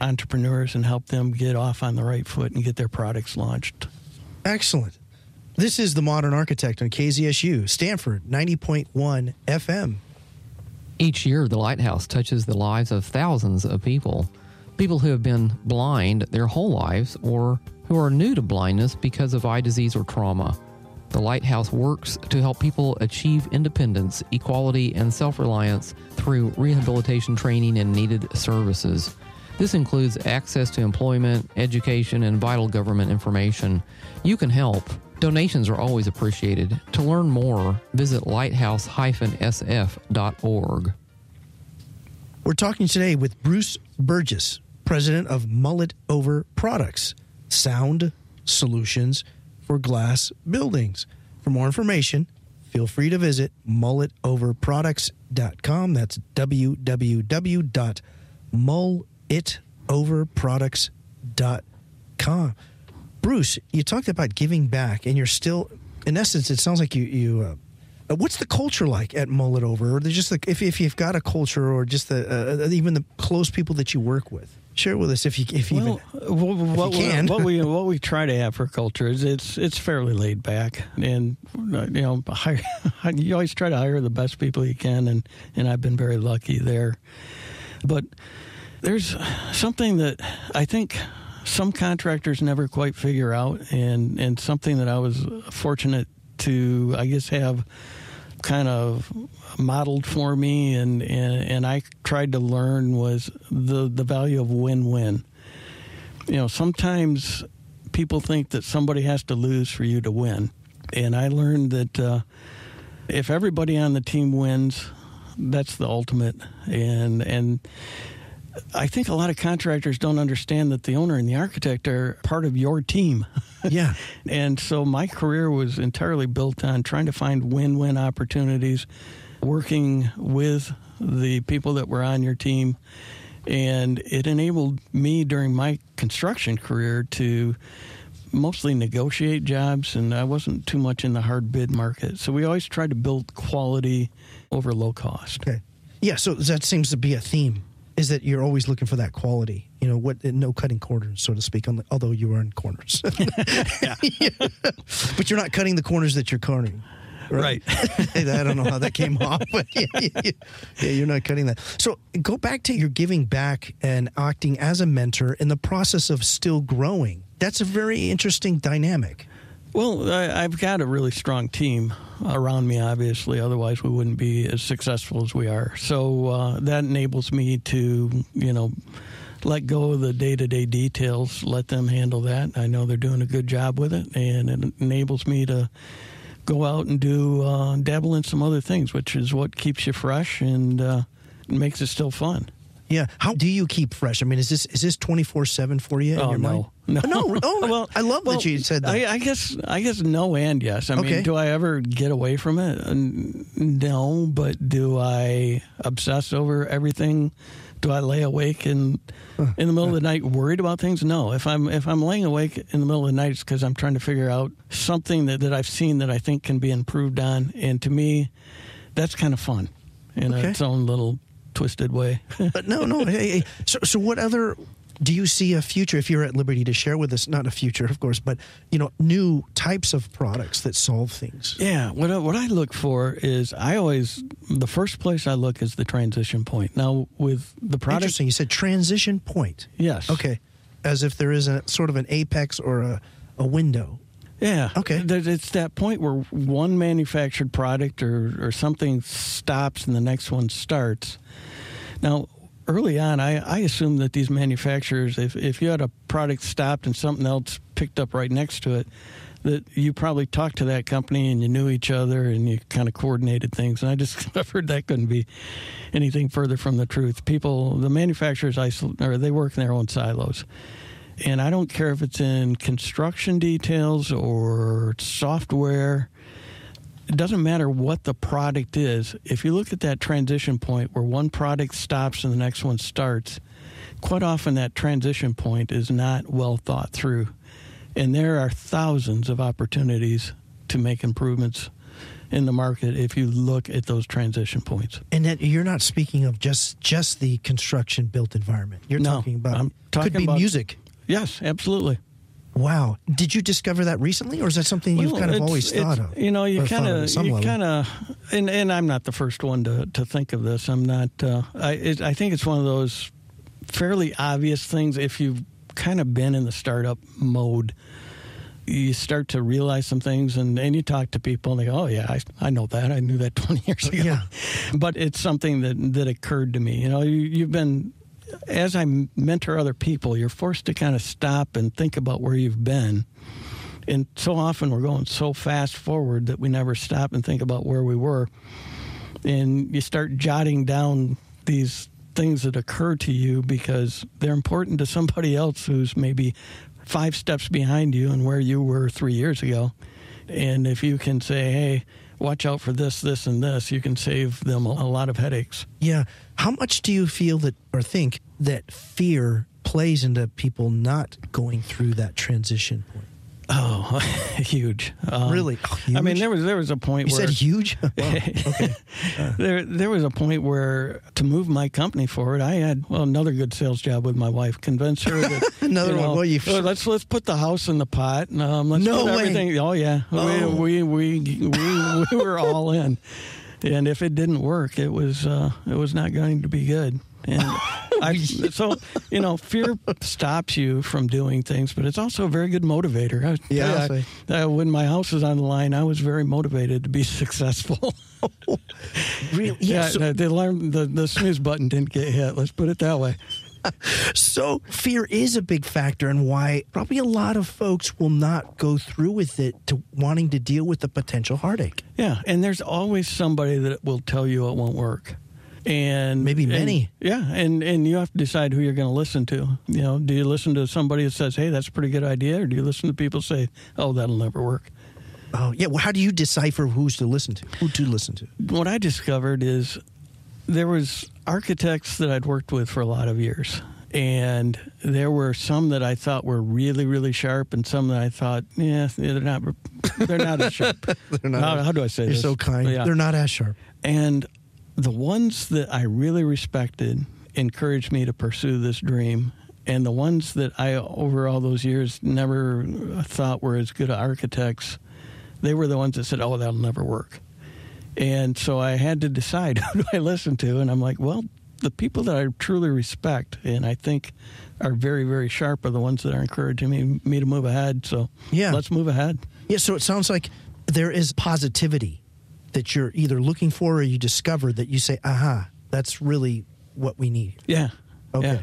[SPEAKER 3] entrepreneurs and help them get off on the right foot and get their products launched.
[SPEAKER 2] Excellent. This is the Modern Architect on KZSU, Stanford, 90.1 FM.
[SPEAKER 1] Each year, the Lighthouse touches the lives of thousands of people. People who have been blind their whole lives or who are new to blindness because of eye disease or trauma. The Lighthouse works to help people achieve independence, equality, and self reliance through rehabilitation training and needed services. This includes access to employment, education, and vital government information. You can help. Donations are always appreciated. To learn more, visit lighthouse-sf.org.
[SPEAKER 2] We're talking today with Bruce Burgess, president of Mullet Over Products, sound solutions for glass buildings. For more information, feel free to visit mullitoverproducts.com. That's www.mullitoverproducts.com. Bruce, you talked about giving back, and you're still, in essence, it sounds like you, you uh, uh, what's the culture like at Mull-It-Over? Or just like if, if you've got a culture, or just the uh, even the close people that you work with. Share with us if you if you
[SPEAKER 3] Well,
[SPEAKER 2] even.
[SPEAKER 3] what, what,
[SPEAKER 2] you can.
[SPEAKER 3] what we what we try to have for culture is it's it's fairly laid back, and you know, hire, you always try to hire the best people you can, and and I've been very lucky there. But there's something that I think some contractors never quite figure out, and and something that I was fortunate to, I guess, have kind of modeled for me and, and, and I tried to learn was the, the value of win-win. You know, sometimes people think that somebody has to lose for you to win. And I learned that uh, if everybody on the team wins, that's the ultimate. And and I think a lot of contractors don't understand that the owner and the architect are part of your team.
[SPEAKER 2] Yeah.
[SPEAKER 3] And so my career was entirely built on trying to find win win opportunities, working with the people that were on your team, And it enabled me during my construction career to mostly negotiate jobs, and I wasn't too much in the hard bid market. So we always tried to build quality over low cost.
[SPEAKER 2] Okay. Yeah, so that seems to be a theme. Is that you're always looking for that quality? You know, what no cutting corners, so to speak. Although you are in corners, yeah, but you're not cutting the corners that you're cutting.
[SPEAKER 3] Right.
[SPEAKER 2] I don't know how that came off, but yeah, yeah, yeah, you're not cutting that. So go back to your giving back and acting as a mentor in the process of still growing. That's a very interesting dynamic.
[SPEAKER 3] Well, I, have got a really strong team around me, obviously. Otherwise, we wouldn't be as successful as we are. So uh, that enables me to, you know, let go of the day to day details, let them handle that. I know they're doing a good job with it, and it enables me to go out and do uh, dabble in some other things, which is what keeps you fresh and uh, makes it still fun.
[SPEAKER 2] Yeah. How do you keep fresh? I mean, is this is this twenty four seven for you?
[SPEAKER 3] Oh in your no, Mind?
[SPEAKER 2] no, no. Oh, well, I love well, that you said that.
[SPEAKER 3] I, I, guess I guess no and yes. I okay. mean, do I ever get away from it? No, but do I obsess over everything? Do I lay awake in in the middle of the night worried about things? No. If I'm if I'm laying awake in the middle of the night, it's because I'm trying to figure out something that, that I've seen that I think can be improved on. And to me, that's kind of fun in okay. its own little twisted way.
[SPEAKER 2] but no, no. Hey, hey. So, so what other do you see a future if you're at liberty to share with us not a future of course but you know new types of products that solve things
[SPEAKER 3] yeah what I, what I look for is i always the first place i look is the transition point now with the product
[SPEAKER 2] interesting you said transition point
[SPEAKER 3] yes
[SPEAKER 2] okay as if there is a sort of an apex or a, a window
[SPEAKER 3] yeah.
[SPEAKER 2] Okay.
[SPEAKER 3] It's that point where one manufactured product or, or something stops and the next one starts. Now, early on, I, I assumed that these manufacturers, if, if you had a product stopped and something else picked up right next to it, that you probably talked to that company and you knew each other and you kind of coordinated things. And I discovered that couldn't be anything further from the truth. People, the manufacturers, or they work in their own silos. And I don't care if it's in construction details or software it doesn't matter what the product is. If you look at that transition point where one product stops and the next one starts, quite often that transition point is not well thought through. And there are thousands of opportunities to make improvements in the market if you look at those transition points.
[SPEAKER 2] And that you're not speaking of just just the construction built environment. You're
[SPEAKER 3] no,
[SPEAKER 2] talking about
[SPEAKER 3] I'm talking
[SPEAKER 2] could be
[SPEAKER 3] about,
[SPEAKER 2] music.
[SPEAKER 3] Yes, absolutely.
[SPEAKER 2] Wow. Did you discover that recently, or is that something you've kind of always thought of?
[SPEAKER 3] You know, you kind of, you kind of, and, and I'm not the first one to, to think of this. I'm not, uh, I, it, I think it's one of those fairly obvious things if you've kind of been in the startup mode. You start to realize some things, and, and you talk to people, and they go, "Oh yeah, I, I know that. I knew that 20 years ago."
[SPEAKER 2] Yeah.
[SPEAKER 3] But it's something that that occurred to me. You know, you, you've been as I mentor other people, you're forced to kind of stop and think about where you've been. And so often we're going so fast forward that we never stop and think about where we were. And you start jotting down these things that occur to you because they're important to somebody else who's maybe five steps behind you and where you were three years ago. And if you can say, hey, watch out for this, this, and this, you can save them a lot of headaches.
[SPEAKER 2] Yeah. How much do you feel that or think that fear plays into people not going through that transition point?
[SPEAKER 3] Oh, huge!
[SPEAKER 2] Um, really?
[SPEAKER 3] Huge? I mean, there was there was a point.
[SPEAKER 2] You
[SPEAKER 3] where,
[SPEAKER 2] said huge. wow. Okay.
[SPEAKER 3] Uh. there there was a point where to move my company forward, I had well another good sales job with my wife. Convince her that
[SPEAKER 2] another
[SPEAKER 3] you know,
[SPEAKER 2] one. Well, you
[SPEAKER 3] oh, let's let's put the house in the pot. Um, let's
[SPEAKER 2] no
[SPEAKER 3] put
[SPEAKER 2] way.
[SPEAKER 3] everything. Oh yeah, oh. We, we, we we we were all in. And if it didn't work, it was uh, it was not going to be good. And I, so you know, fear stops you from doing things, but it's also a very good motivator. I,
[SPEAKER 2] yeah.
[SPEAKER 3] I, I, when my house was on the line, I was very motivated to be successful.
[SPEAKER 2] really?
[SPEAKER 3] Yeah. yeah so, the the snooze button didn't get hit. Let's put it that way.
[SPEAKER 2] so fear is a big factor and why probably a lot of folks will not go through with it to wanting to deal with the potential heartache.
[SPEAKER 3] Yeah, and there's always somebody that will tell you it won't work and
[SPEAKER 2] maybe many.
[SPEAKER 3] And, yeah, and and you have to decide who you're going to listen to. You know, do you listen to somebody that says, "Hey, that's a pretty good idea," or do you listen to people say, "Oh, that'll never work"?
[SPEAKER 2] Oh, yeah. Well, how do you decipher who's to listen to? Who to listen to?
[SPEAKER 3] What I discovered is there was architects that I'd worked with for a lot of years. And there were some that I thought were really, really sharp, and some that I thought, yeah, they're not. They're not as sharp.
[SPEAKER 2] They're not
[SPEAKER 3] how,
[SPEAKER 2] as-
[SPEAKER 3] how do I say
[SPEAKER 2] You're
[SPEAKER 3] this?
[SPEAKER 2] so kind.
[SPEAKER 3] Yeah.
[SPEAKER 2] They're not as sharp.
[SPEAKER 3] And the ones that I really respected encouraged me to pursue this dream. And the ones that I, over all those years, never thought were as good architects, they were the ones that said, oh, that'll never work. And so I had to decide who do I listen to. And I'm like, well, the people that I truly respect and I think are very, very sharp are the ones that are encouraging me, me to move ahead. So
[SPEAKER 2] Yeah.
[SPEAKER 3] let's move ahead.
[SPEAKER 2] Yeah, so it sounds like there is positivity that you're either looking for or you discover that you say, aha, that's really what we need.
[SPEAKER 3] Yeah.
[SPEAKER 2] Okay.
[SPEAKER 3] Yeah.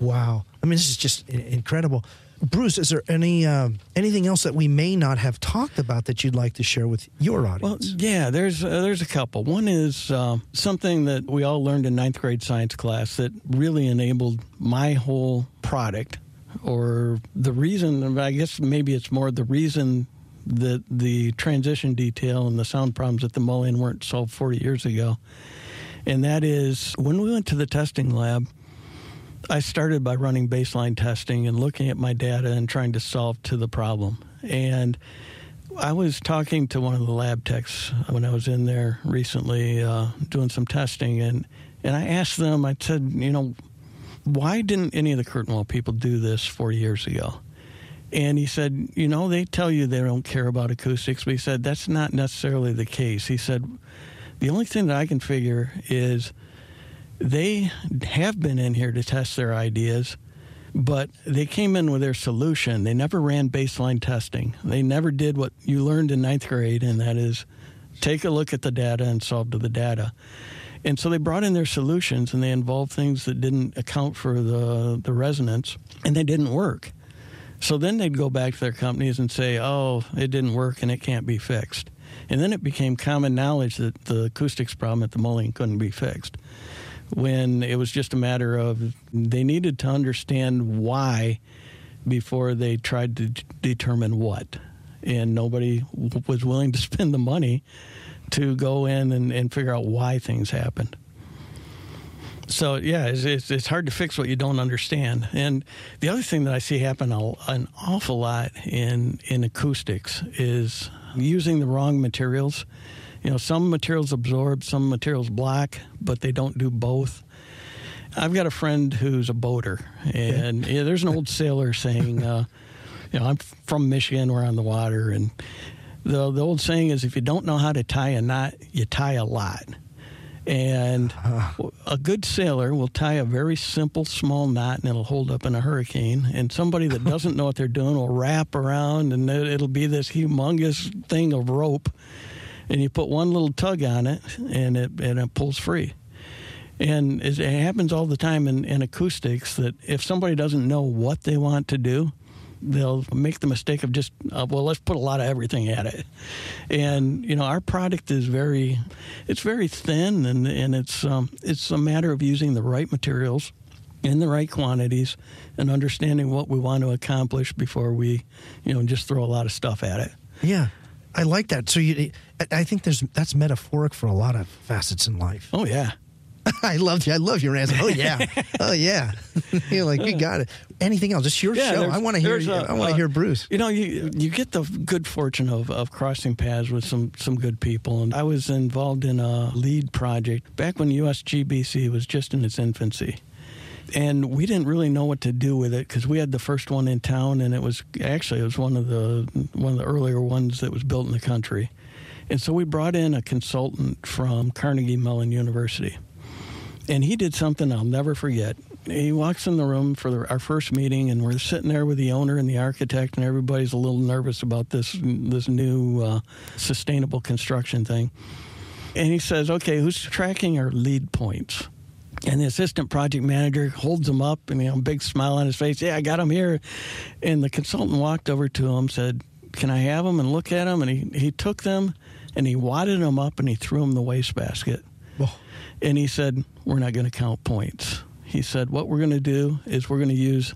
[SPEAKER 2] Wow. I mean, this is just incredible. Bruce, is there any um, anything else that we may not have talked about that you'd like to share with your audience?
[SPEAKER 3] Well, yeah, there's uh, there's a couple. One is um, something that we all learned in ninth grade science class that really enabled my whole product, or the reason. I guess maybe it's more the reason that the transition detail and the sound problems at the Mullion weren't solved 40 years ago, and that is when we went to the testing lab. I started by running baseline testing and looking at my data and trying to solve to the problem. And I was talking to one of the lab techs when I was in there recently uh, doing some testing, and, and I asked them, I said, you know, why didn't any of the curtain wall people do this 40 years ago? And he said, you know, they tell you they don't care about acoustics, but he said that's not necessarily the case. He said, the only thing that I can figure is they have been in here to test their ideas, but they came in with their solution. They never ran baseline testing. They never did what you learned in ninth grade, and that is take a look at the data and solve to the data. And so they brought in their solutions and they involved things that didn't account for the, the resonance, and they didn't work. So then they'd go back to their companies and say, oh, it didn't work and it can't be fixed. And then it became common knowledge that the acoustics problem at the Mullion couldn't be fixed. When it was just a matter of they needed to understand why before they tried to d- determine what. And nobody w- was willing to spend the money to go in and, and figure out why things happened. So yeah, it's, it's, it's hard to fix what you don't understand. And the other thing that I see happen a, an awful lot in in acoustics is using the wrong materials. You know, some materials absorb, some materials block, but they don't do both. I've got a friend who's a boater, and yeah, there's an old sailor saying, uh, you know, I'm from Michigan, we're on the water, and the the old saying is, if you don't know how to tie a knot, you tie a lot. And uh-huh. a good sailor will tie a very simple, small knot, and it'll hold up in a hurricane. And somebody that doesn't know what they're doing will wrap around, and it- it'll be this humongous thing of rope. And you put one little tug on it, and it and it pulls free. And it it happens all the time in, in acoustics that if somebody doesn't know what they want to do, they'll make the mistake of just, uh, well, let's put a lot of everything at it. And you know, our product is very, it's very thin, and and it's um, it's a matter of using the right materials in the right quantities and understanding what we want to accomplish before we, you know, just throw a lot of stuff at it.
[SPEAKER 2] Yeah, I like that. So you, I- I think there's that's metaphoric for a lot of facets in life.
[SPEAKER 3] Oh yeah.
[SPEAKER 2] I love you. I love your answer. Oh yeah. oh yeah. You're like you got it. Anything else? It's your show. I want to hear.
[SPEAKER 3] a-
[SPEAKER 2] I want to
[SPEAKER 3] uh,
[SPEAKER 2] hear Bruce.
[SPEAKER 3] You know, you you get the good fortune of, of crossing paths with some some good people, and I was involved in a LEED project back when USGBC was just in its infancy, and we didn't really know what to do with it because we had the first one in town, and it was actually it was one of the one of the earlier ones that was built in the country, and so we brought in a consultant from Carnegie Mellon University and he did something I'll never forget. He walks in the room for the, our first meeting, and we're sitting there with the owner and the architect, and everybody's a little nervous about this this new uh, sustainable construction thing. And he says, "Okay, who's tracking our LEED points?" And the assistant project manager holds them up, and you know, a big smile on his face. Yeah, I got them here. And the consultant walked over to him, said, "Can I have them and look at them?" And he he took them, and he wadded them up, and he threw them in the wastebasket.
[SPEAKER 2] Oh,
[SPEAKER 3] And he said, We're not going to count points. He said, What we're going to do is we're going to use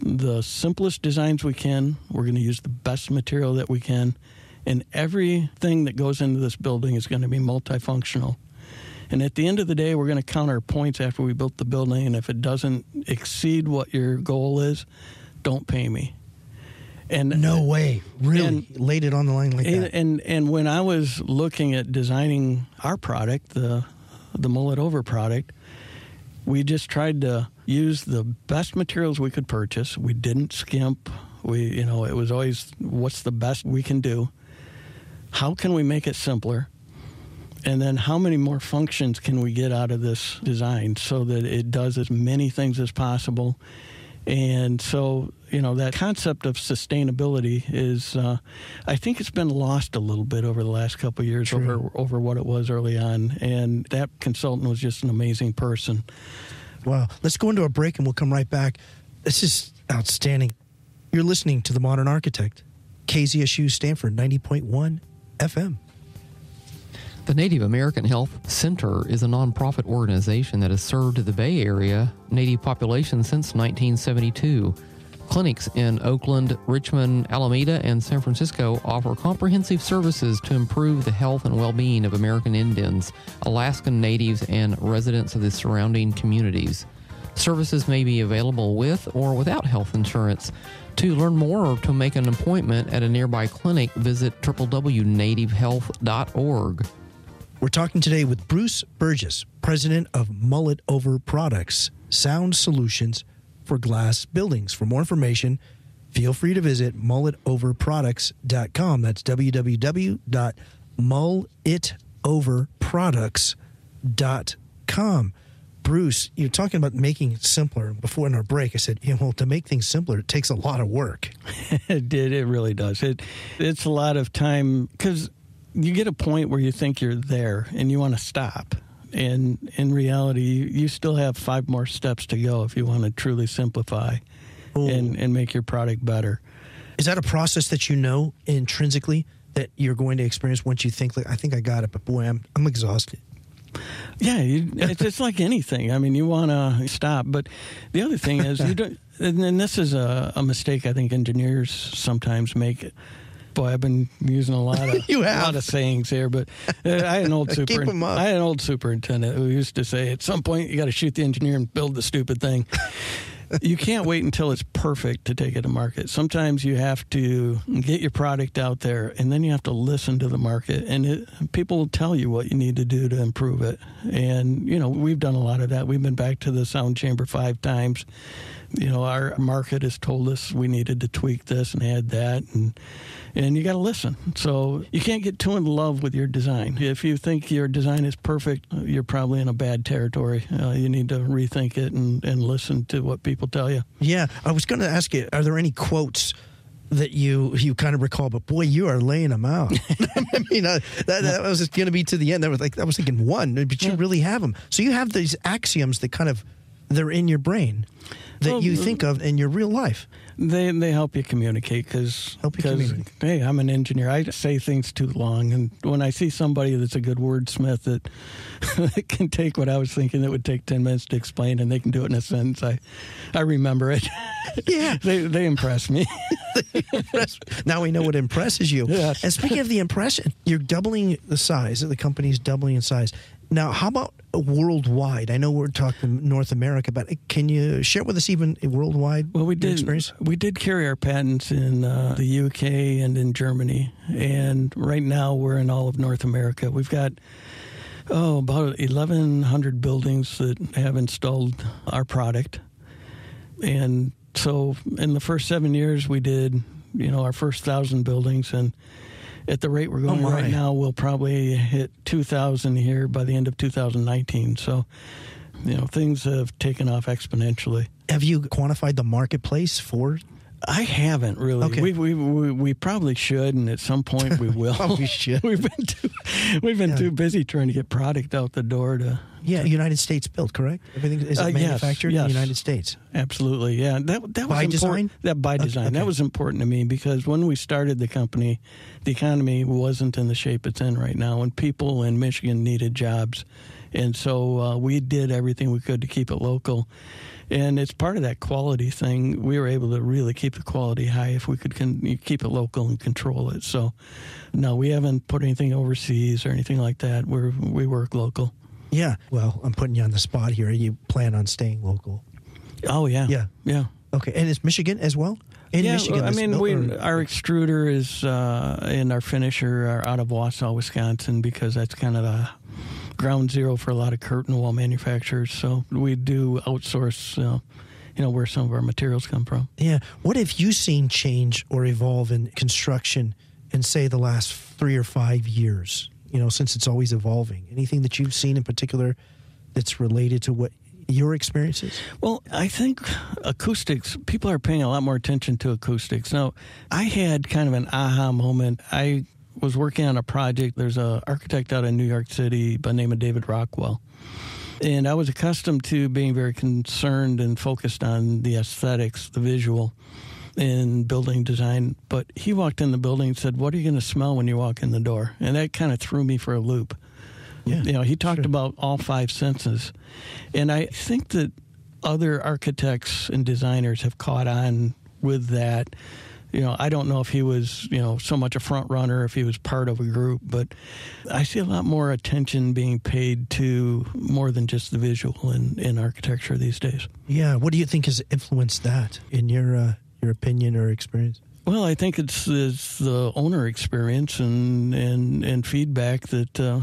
[SPEAKER 3] the simplest designs we can, we're going to use the best material that we can, and everything that goes into this building is going to be multifunctional. And at the end of the day, we're going to count our points after we built the building. And if it doesn't exceed what your goal is, don't pay me.
[SPEAKER 2] And no way, really and, laid it on the line like
[SPEAKER 3] and,
[SPEAKER 2] that.
[SPEAKER 3] And and when I was looking at designing our product, the the Mull-It-Over product, we just tried to use the best materials we could purchase. We didn't skimp. We you know it was always what's the best we can do. How can we make it simpler? And then how many more functions can we get out of this design so that it does as many things as possible? And so, you know, that concept of sustainability is, uh, I think it's been lost a little bit over the last couple years True. over over what it was early on. And that consultant was just an amazing person.
[SPEAKER 2] Wow. Let's go into a break and we'll come right back. This is outstanding. You're listening to The Modern Architect, KZSU Stanford 90.1 FM.
[SPEAKER 1] The Native American Health Center is a nonprofit organization that has served the Bay Area Native population since 1972. Clinics in Oakland, Richmond, Alameda, and San Francisco offer comprehensive services to improve the health and well being of American Indians, Alaskan Natives, and residents of the surrounding communities. Services may be available with or without health insurance. To learn more or to make an appointment at a nearby clinic, visit www.nativehealth.org.
[SPEAKER 2] We're talking today with Bruce Burgess, president of Mull-It-Over Products, sound solutions for glass buildings. For more information, feel free to visit mullitoverproducts.com. That's www.mullitoverproducts.com. Bruce, you're talking about making it simpler. Before in our break, I said, you know, well, to make things simpler, it takes a lot of work.
[SPEAKER 3] it did. It really does. It it's a lot of time because you get a point where you think you're there and you want to stop. And in reality, you still have five more steps to go if you want to truly simplify and, and make your product better.
[SPEAKER 2] Is that a process that you know intrinsically that you're going to experience once you think, like, I think I got it, but boy, I'm, I'm exhausted?
[SPEAKER 3] Yeah, you, it's, it's like anything. I mean, you want to stop, but the other thing is you don't. And this is a, a mistake I think engineers sometimes make Boy, I've been using a lot of
[SPEAKER 2] you
[SPEAKER 3] have. a lot of sayings here, but uh, I had an old super. I had an old superintendent who used to say, "At some point, you got to shoot the engineer and build the stupid thing." you can't wait until it's perfect to take it to market. Sometimes you have to get your product out there, and then you have to listen to the market, and it, people will tell you what you need to do to improve it. And you know, we've done a lot of that. We've been back to the sound chamber five times you know, our market has told us we needed to tweak this and add that, and and you got to listen. So you can't get too in love with your design. If you think your design is perfect, you're probably in a bad territory. Uh, you need to rethink it and, and listen to what people tell you.
[SPEAKER 2] Yeah, I was going to ask you: Are there any quotes? that you you kind of recall, but boy, you are laying them out. I mean, uh, that, that was going to be to the end. That was like I was thinking one, but you really have them. So you have these axioms that kind of they're in your brain that well, you uh, think of in your real life.
[SPEAKER 3] They they help you communicate because
[SPEAKER 2] help you communicate.
[SPEAKER 3] Hey, I'm an engineer. I say things too long, and when I see somebody that's a good wordsmith that, that can take what I was thinking that would take ten minutes to explain, and they can do it in a sentence, I I remember it.
[SPEAKER 2] Yeah,
[SPEAKER 3] they they impress me.
[SPEAKER 2] impress, now we know what impresses you. Yes. And speaking of the impression, you're doubling the size. The company's doubling in size. Now, how about worldwide? I know we're talking North America, but can you share with us even worldwide?
[SPEAKER 3] Well, we did. Experience? We did carry our patents in uh, the UK and in Germany, and right now we're in all of North America. We've got oh about 1,100 buildings that have installed our product, and so in the first seven years we did you know our first thousand buildings and at the rate we're oh, going oh right now, we'll probably hit 2,000 here by the end of 2019. So, you know, things have taken off exponentially.
[SPEAKER 2] Have you quantified the marketplace for
[SPEAKER 3] I haven't really. Okay. We, we, we, we, probably should, and at some point we will.
[SPEAKER 2] we should.
[SPEAKER 3] we've been too we've been yeah. too busy trying to get product out the door to.
[SPEAKER 2] Yeah, United States built, correct? Everything is uh, manufactured
[SPEAKER 3] yes,
[SPEAKER 2] in the United States.
[SPEAKER 3] Absolutely, yeah. That that was
[SPEAKER 2] by
[SPEAKER 3] was
[SPEAKER 2] design.
[SPEAKER 3] That by design. Okay. That was important to me because when we started the company, the economy wasn't in the shape it's in right now, and people in Michigan needed jobs, and so uh, we did everything we could to keep it local and it's part of that quality thing. We were able to really keep the quality high if we could con- keep it local and control it. So, no, we haven't put anything overseas or anything like that. We're we work local.
[SPEAKER 2] Yeah. Well, I'm putting you on the spot here. You plan on staying local?
[SPEAKER 3] Oh yeah,
[SPEAKER 2] Yeah.
[SPEAKER 3] yeah.
[SPEAKER 2] Okay. And is Michigan as well? In
[SPEAKER 3] yeah,
[SPEAKER 2] Michigan.
[SPEAKER 3] I mean, we,
[SPEAKER 2] or-
[SPEAKER 3] our extruder is uh, and our finisher are out of Wausau, Wisconsin, because that's kind of the ground zero for a lot of curtain wall manufacturers. So we do outsource, uh, you know, where some of our materials come from.
[SPEAKER 2] Yeah. What have you seen change or evolve in construction in, say, the last three or five years? You know, since it's always evolving. Anything that you've seen in particular that's related to what your experiences?
[SPEAKER 3] Well, I think acoustics, people are paying a lot more attention to acoustics. Now, I had kind of an aha moment. I was working on a project. There's a architect out in New York City by name of David Rockwell. And I was accustomed to being very concerned and focused on the aesthetics, the visual in building design. But he walked in the building and said, What are you going to smell when you walk in the door? And that kind of threw me for a loop.
[SPEAKER 2] Yeah,
[SPEAKER 3] You know, he talked
[SPEAKER 2] sure.
[SPEAKER 3] about all five senses. And I think that other architects and designers have caught on with that. You know, I don't know if he was, you know, so much a front runner, if he was part of a group, but I see a lot more attention being paid to more than just the visual in, in architecture these days.
[SPEAKER 2] Yeah. What do you think has influenced that in your uh, your opinion or experience?
[SPEAKER 3] Well, I think it's, it's the owner experience and and, and feedback that uh,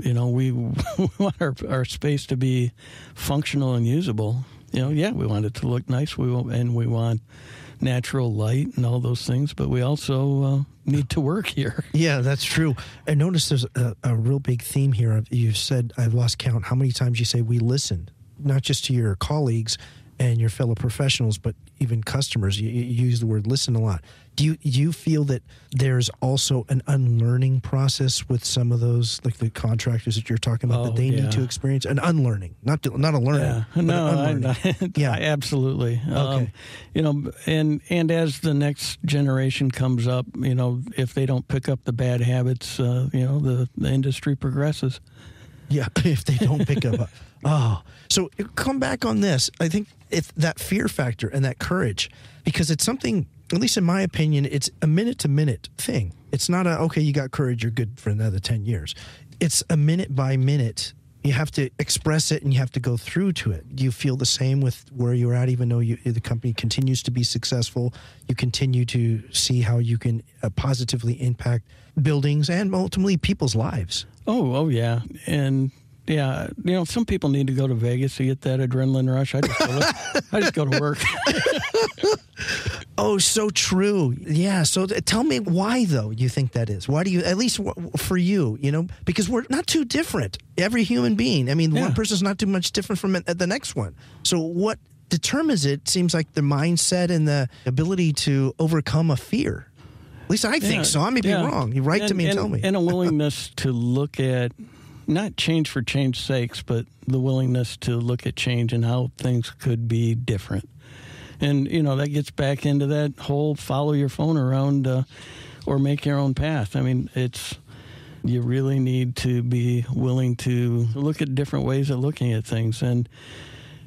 [SPEAKER 3] you know we, we want our, our space to be functional and usable. You know, yeah, we want it to look nice. We want, and we want natural light and all those things, but we also uh, need to work here.
[SPEAKER 2] Yeah, that's true. I noticed there's a, a real big theme here. You've said I've lost count how many times you say we listened, not just to your colleagues and your fellow professionals, but even customers. You, you use the word listen a lot. Do you you feel that there's also an unlearning process with some of those, like the contractors that you're talking about,
[SPEAKER 3] Oh,
[SPEAKER 2] that they
[SPEAKER 3] yeah.
[SPEAKER 2] need to experience an unlearning, not to, not a learning,
[SPEAKER 3] Yeah, no, I, yeah, absolutely. Um,
[SPEAKER 2] Okay.
[SPEAKER 3] you know, and and as the next generation comes up, you know, if they don't pick up the bad habits, uh, you know, the the industry progresses.
[SPEAKER 2] Yeah, if they don't pick up. Oh, so come back on this. I think it's that fear factor and that courage, because it's something. At least in my opinion, it's a minute to minute thing. It's not a okay. You got courage. You're good for another ten years. It's a minute by minute. You have to express it and you have to go through to it. Do you feel the same with where you're at, even though you, the company continues to be successful? You continue to see how you can uh, positively impact buildings and ultimately people's lives.
[SPEAKER 3] Oh, oh yeah, and yeah, you know, some people need to go to Vegas to get that adrenaline rush. I just go to, I just go to work.
[SPEAKER 2] Oh, so true. Yeah. So th- tell me why, though, you think that is. Why do you, at least w- for you, you know, because we're not too different. Every human being. I mean,
[SPEAKER 3] Yeah.
[SPEAKER 2] one person's not too much different from it- the next one. So what determines it seems like the mindset and the ability to overcome a fear. At least I think
[SPEAKER 3] Yeah,
[SPEAKER 2] so. I may be
[SPEAKER 3] yeah.
[SPEAKER 2] wrong. You write to me and,
[SPEAKER 3] and
[SPEAKER 2] tell me.
[SPEAKER 3] and a willingness to look at not change for change sakes, but the willingness to look at change and how things could be different. And you know that gets back into that whole follow your phone around uh, or make your own path. I mean, it's you really need to be willing to look at different ways of looking at things and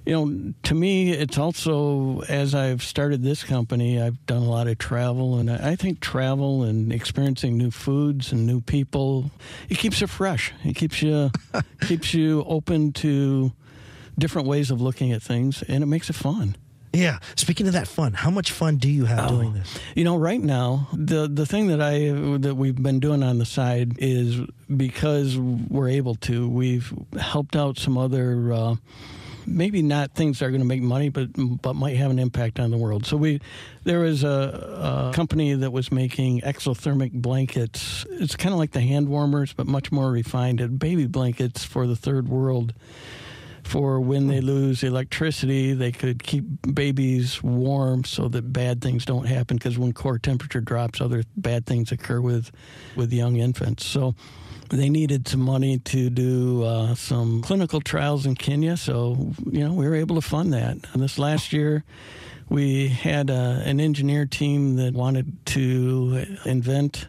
[SPEAKER 3] you know to me it's also as i've started this company i've done a lot of travel and i think travel and experiencing new foods and new people it keeps you fresh it keeps you keeps you open to different ways of looking at things and it makes it fun
[SPEAKER 2] yeah. Speaking of that fun, how much fun do you have doing this?
[SPEAKER 3] You know, right now the the thing that I that we've been doing on the side is because we're able to. We've helped out some other. Uh, Maybe not things that are going to make money, but but might have an impact on the world. So we, there was a, a company that was making exothermic blankets. It's kind of like the hand warmers, but much more refined. uh, Baby blankets for the third world for when they lose electricity, they could keep babies warm so that bad things don't happen. Because when core temperature drops, other bad things occur with with young infants. So they needed some money to do uh, some clinical trials in Kenya. So you know we were able to fund that. And this last year. We had uh, an engineer team that wanted to invent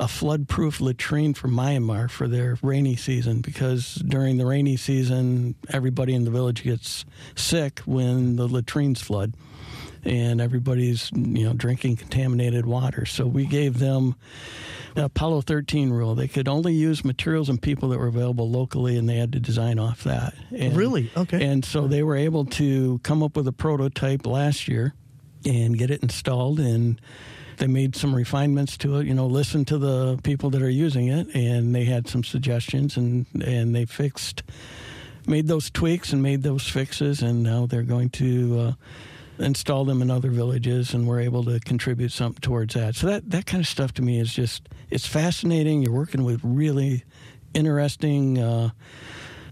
[SPEAKER 3] a flood-proof latrine for Myanmar for their rainy season because during the rainy season, everybody in the village gets sick when the latrines flood. And everybody's you know drinking contaminated water. So we gave them the Apollo 13 rule. They could only use materials and people that were available locally, and they had to design off that. And,
[SPEAKER 2] Really? Okay.
[SPEAKER 3] And so they were able to come up with a prototype last year and get it installed and they made some refinements to it you know listen to the people that are using it and they had some suggestions and and they fixed made those tweaks and made those fixes and now they're going to uh, install them in other villages and we're able to contribute something towards that so that that kind of stuff to me is just it's fascinating you're working with really interesting uh,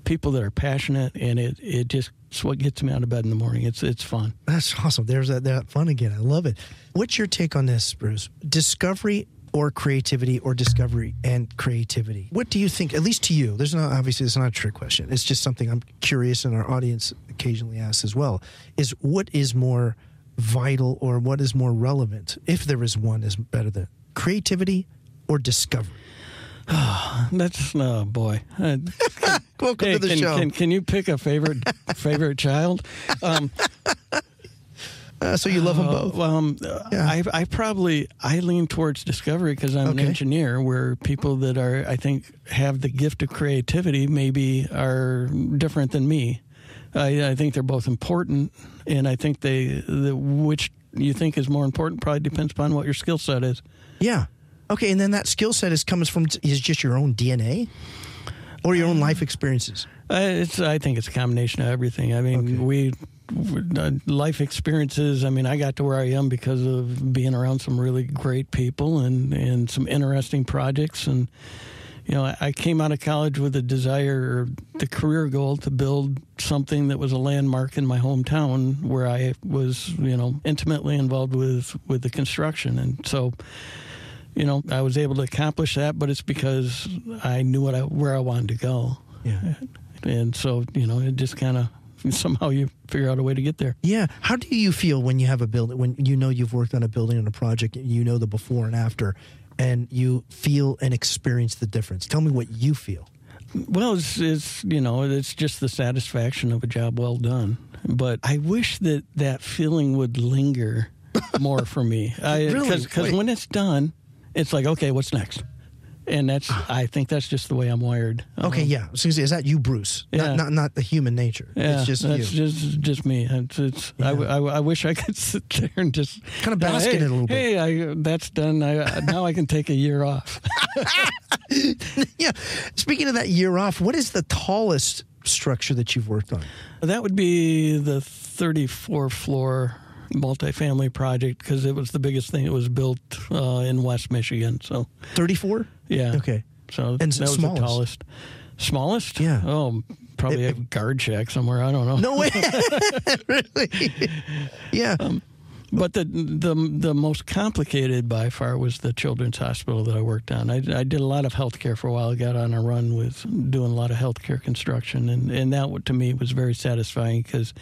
[SPEAKER 3] people that are passionate and it, it just it's what gets me out of bed in the morning it's it's fun
[SPEAKER 2] That's awesome. There's that, that fun again. I love it. What's your take on this, Bruce? Discovery or creativity or discovery and creativity? What do you think, at least to you? There's not, obviously, it's not a trick question. It's just something I'm curious and our audience occasionally asks as well is what is more vital or what is more relevant, if there is one, is better than creativity or discovery?
[SPEAKER 3] Oh, that's oh boy Uh,
[SPEAKER 2] Welcome
[SPEAKER 3] Hey,
[SPEAKER 2] to the
[SPEAKER 3] can,
[SPEAKER 2] show.
[SPEAKER 3] Can, can you pick a favorite favorite child? Um,
[SPEAKER 2] Uh, so you love them
[SPEAKER 3] uh,
[SPEAKER 2] both.
[SPEAKER 3] well, um,
[SPEAKER 2] Yeah.
[SPEAKER 3] I, I probably I lean towards discovery because I'm
[SPEAKER 2] Okay.
[SPEAKER 3] an engineer. Where people that are I think have the gift of creativity maybe are different than me. I, I think they're both important, and I think they the which you think is more important probably depends upon what your skill set is.
[SPEAKER 2] Yeah. Okay, and then that skill set is comes from is just your own DNA or your own life experiences.
[SPEAKER 3] Uh, it's. I think it's a combination of everything. I mean,
[SPEAKER 2] Okay.
[SPEAKER 3] we Uh, life experiences. I mean, I got to where I am because of being around some really great people and and some interesting projects. And you know, I, I came out of college with a desire, or the career goal, to build something that was a landmark in my hometown, where I was, you know, intimately involved with with the construction. And so, you know, I was able to accomplish that, but it's because I knew what I where I wanted to go
[SPEAKER 2] Yeah.
[SPEAKER 3] and so you know it just kind of somehow you figure out a way to get there
[SPEAKER 2] Yeah. How do you feel when you have a building, when you know you've worked on a building and a project, and you know the before and after, and you feel and experience the difference? Tell me what you feel.
[SPEAKER 3] well it's, it's you know it's just the satisfaction of a job well done but i wish that that feeling would linger more for me
[SPEAKER 2] Really?
[SPEAKER 3] because when it's done it's like okay what's next and that's i think that's just the way i'm wired
[SPEAKER 2] Okay,
[SPEAKER 3] Um,
[SPEAKER 2] yeah. So is that you, Bruce?
[SPEAKER 3] Yeah.
[SPEAKER 2] Not, not not the human nature.
[SPEAKER 3] yeah,
[SPEAKER 2] it's just
[SPEAKER 3] that's
[SPEAKER 2] you.
[SPEAKER 3] just just me. It's, it's I,
[SPEAKER 2] Yeah.
[SPEAKER 3] I, I wish I could sit there and just
[SPEAKER 2] Kind of
[SPEAKER 3] uh,
[SPEAKER 2] bask in it a little bit.
[SPEAKER 3] Hey, I, that's done. I, now I can take a year off.
[SPEAKER 2] yeah. Speaking of that year off, what is the tallest structure that you've worked on?
[SPEAKER 3] That would be the 34 floor multifamily project because it was the biggest thing that was built uh, in West Michigan. So,
[SPEAKER 2] Thirty-four.
[SPEAKER 3] yeah.
[SPEAKER 2] Okay.
[SPEAKER 3] So
[SPEAKER 2] And
[SPEAKER 3] that was
[SPEAKER 2] smallest?
[SPEAKER 3] the tallest. Smallest?
[SPEAKER 2] Yeah.
[SPEAKER 3] Oh, probably
[SPEAKER 2] It-
[SPEAKER 3] a guard shack somewhere. I don't know.
[SPEAKER 2] No way. really? Yeah.
[SPEAKER 3] Um, But the the the most complicated by far was the children's hospital that I worked on. I, I did a lot of healthcare for a while. I got on a run with doing a lot of healthcare construction, and, and that to me was very satisfying because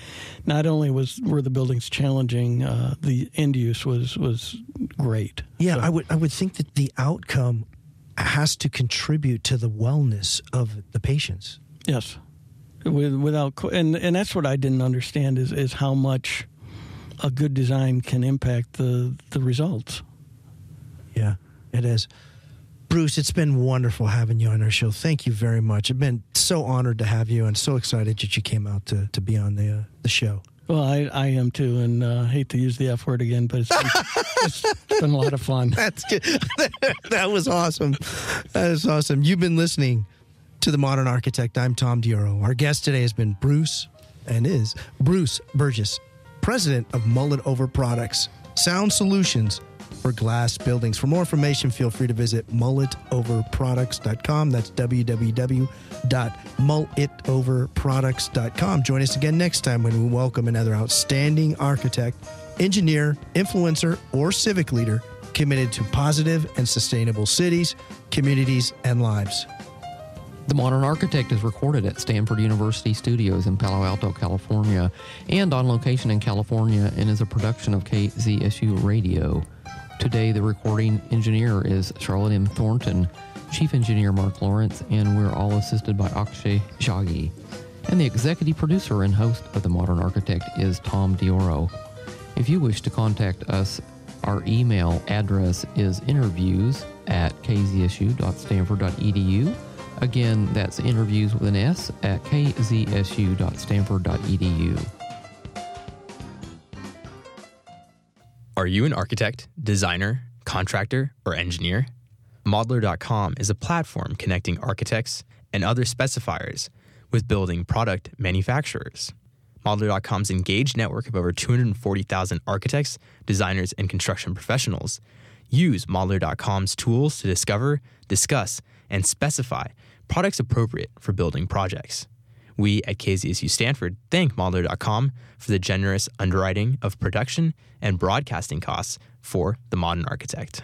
[SPEAKER 3] not only was were the buildings challenging, uh, the end use was was great.
[SPEAKER 2] Yeah,
[SPEAKER 3] So-
[SPEAKER 2] I would I would think that the outcome has to contribute to the wellness of the patients.
[SPEAKER 3] Yes, with, without and and that's what I didn't understand is is how much a good design can impact the the results.
[SPEAKER 2] Yeah, it is. Bruce, it's been wonderful having you on our show. Thank you very much. I've been so honored to have you and so excited that you came out to, to be on the uh, the show.
[SPEAKER 3] Well, I, I am too, and uh, hate to use the F word again, but it's been, it's, been a lot of fun.
[SPEAKER 2] That's good. that was awesome. That is awesome. You've been listening to The Modern Architect. I'm Tom Dioro. Our guest today has been Bruce and is Bruce Burgess, president of Mull-It-Over Products, sound solutions for glass buildings. For more information, feel free to visit mullitoverproducts.com. That's www.mullitoverproducts.com. Join us again next time when we welcome another outstanding architect, engineer, influencer, or civic leader committed to positive and sustainable cities, communities, and lives.
[SPEAKER 1] The Modern Architect is recorded at Stanford University Studios in Palo Alto, California, and on location in California, and is a production of KZSU Radio. Today, the recording engineer is Charlotte M. Thornton, Chief Engineer Mark Lawrence, and we're all assisted by Akshay Jaggi. And the executive producer and host of The Modern Architect is Tom Dioro. If you wish to contact us, our email address is interviews at kzsu.stanford.edu. Again, that's interviews with an S at kzsu.stanford.edu.
[SPEAKER 4] Are you an architect, designer, contractor, or engineer? Modlar.com is a platform connecting architects and other specifiers with building product manufacturers. Modlar.com's engaged network of over 240,000 architects, designers, and construction professionals use Modlar.com's tools to discover, discuss, and specify products appropriate for building projects. We at KZSU Stanford thank Modlar.com for the generous underwriting of production and broadcasting costs for The Modern Architect.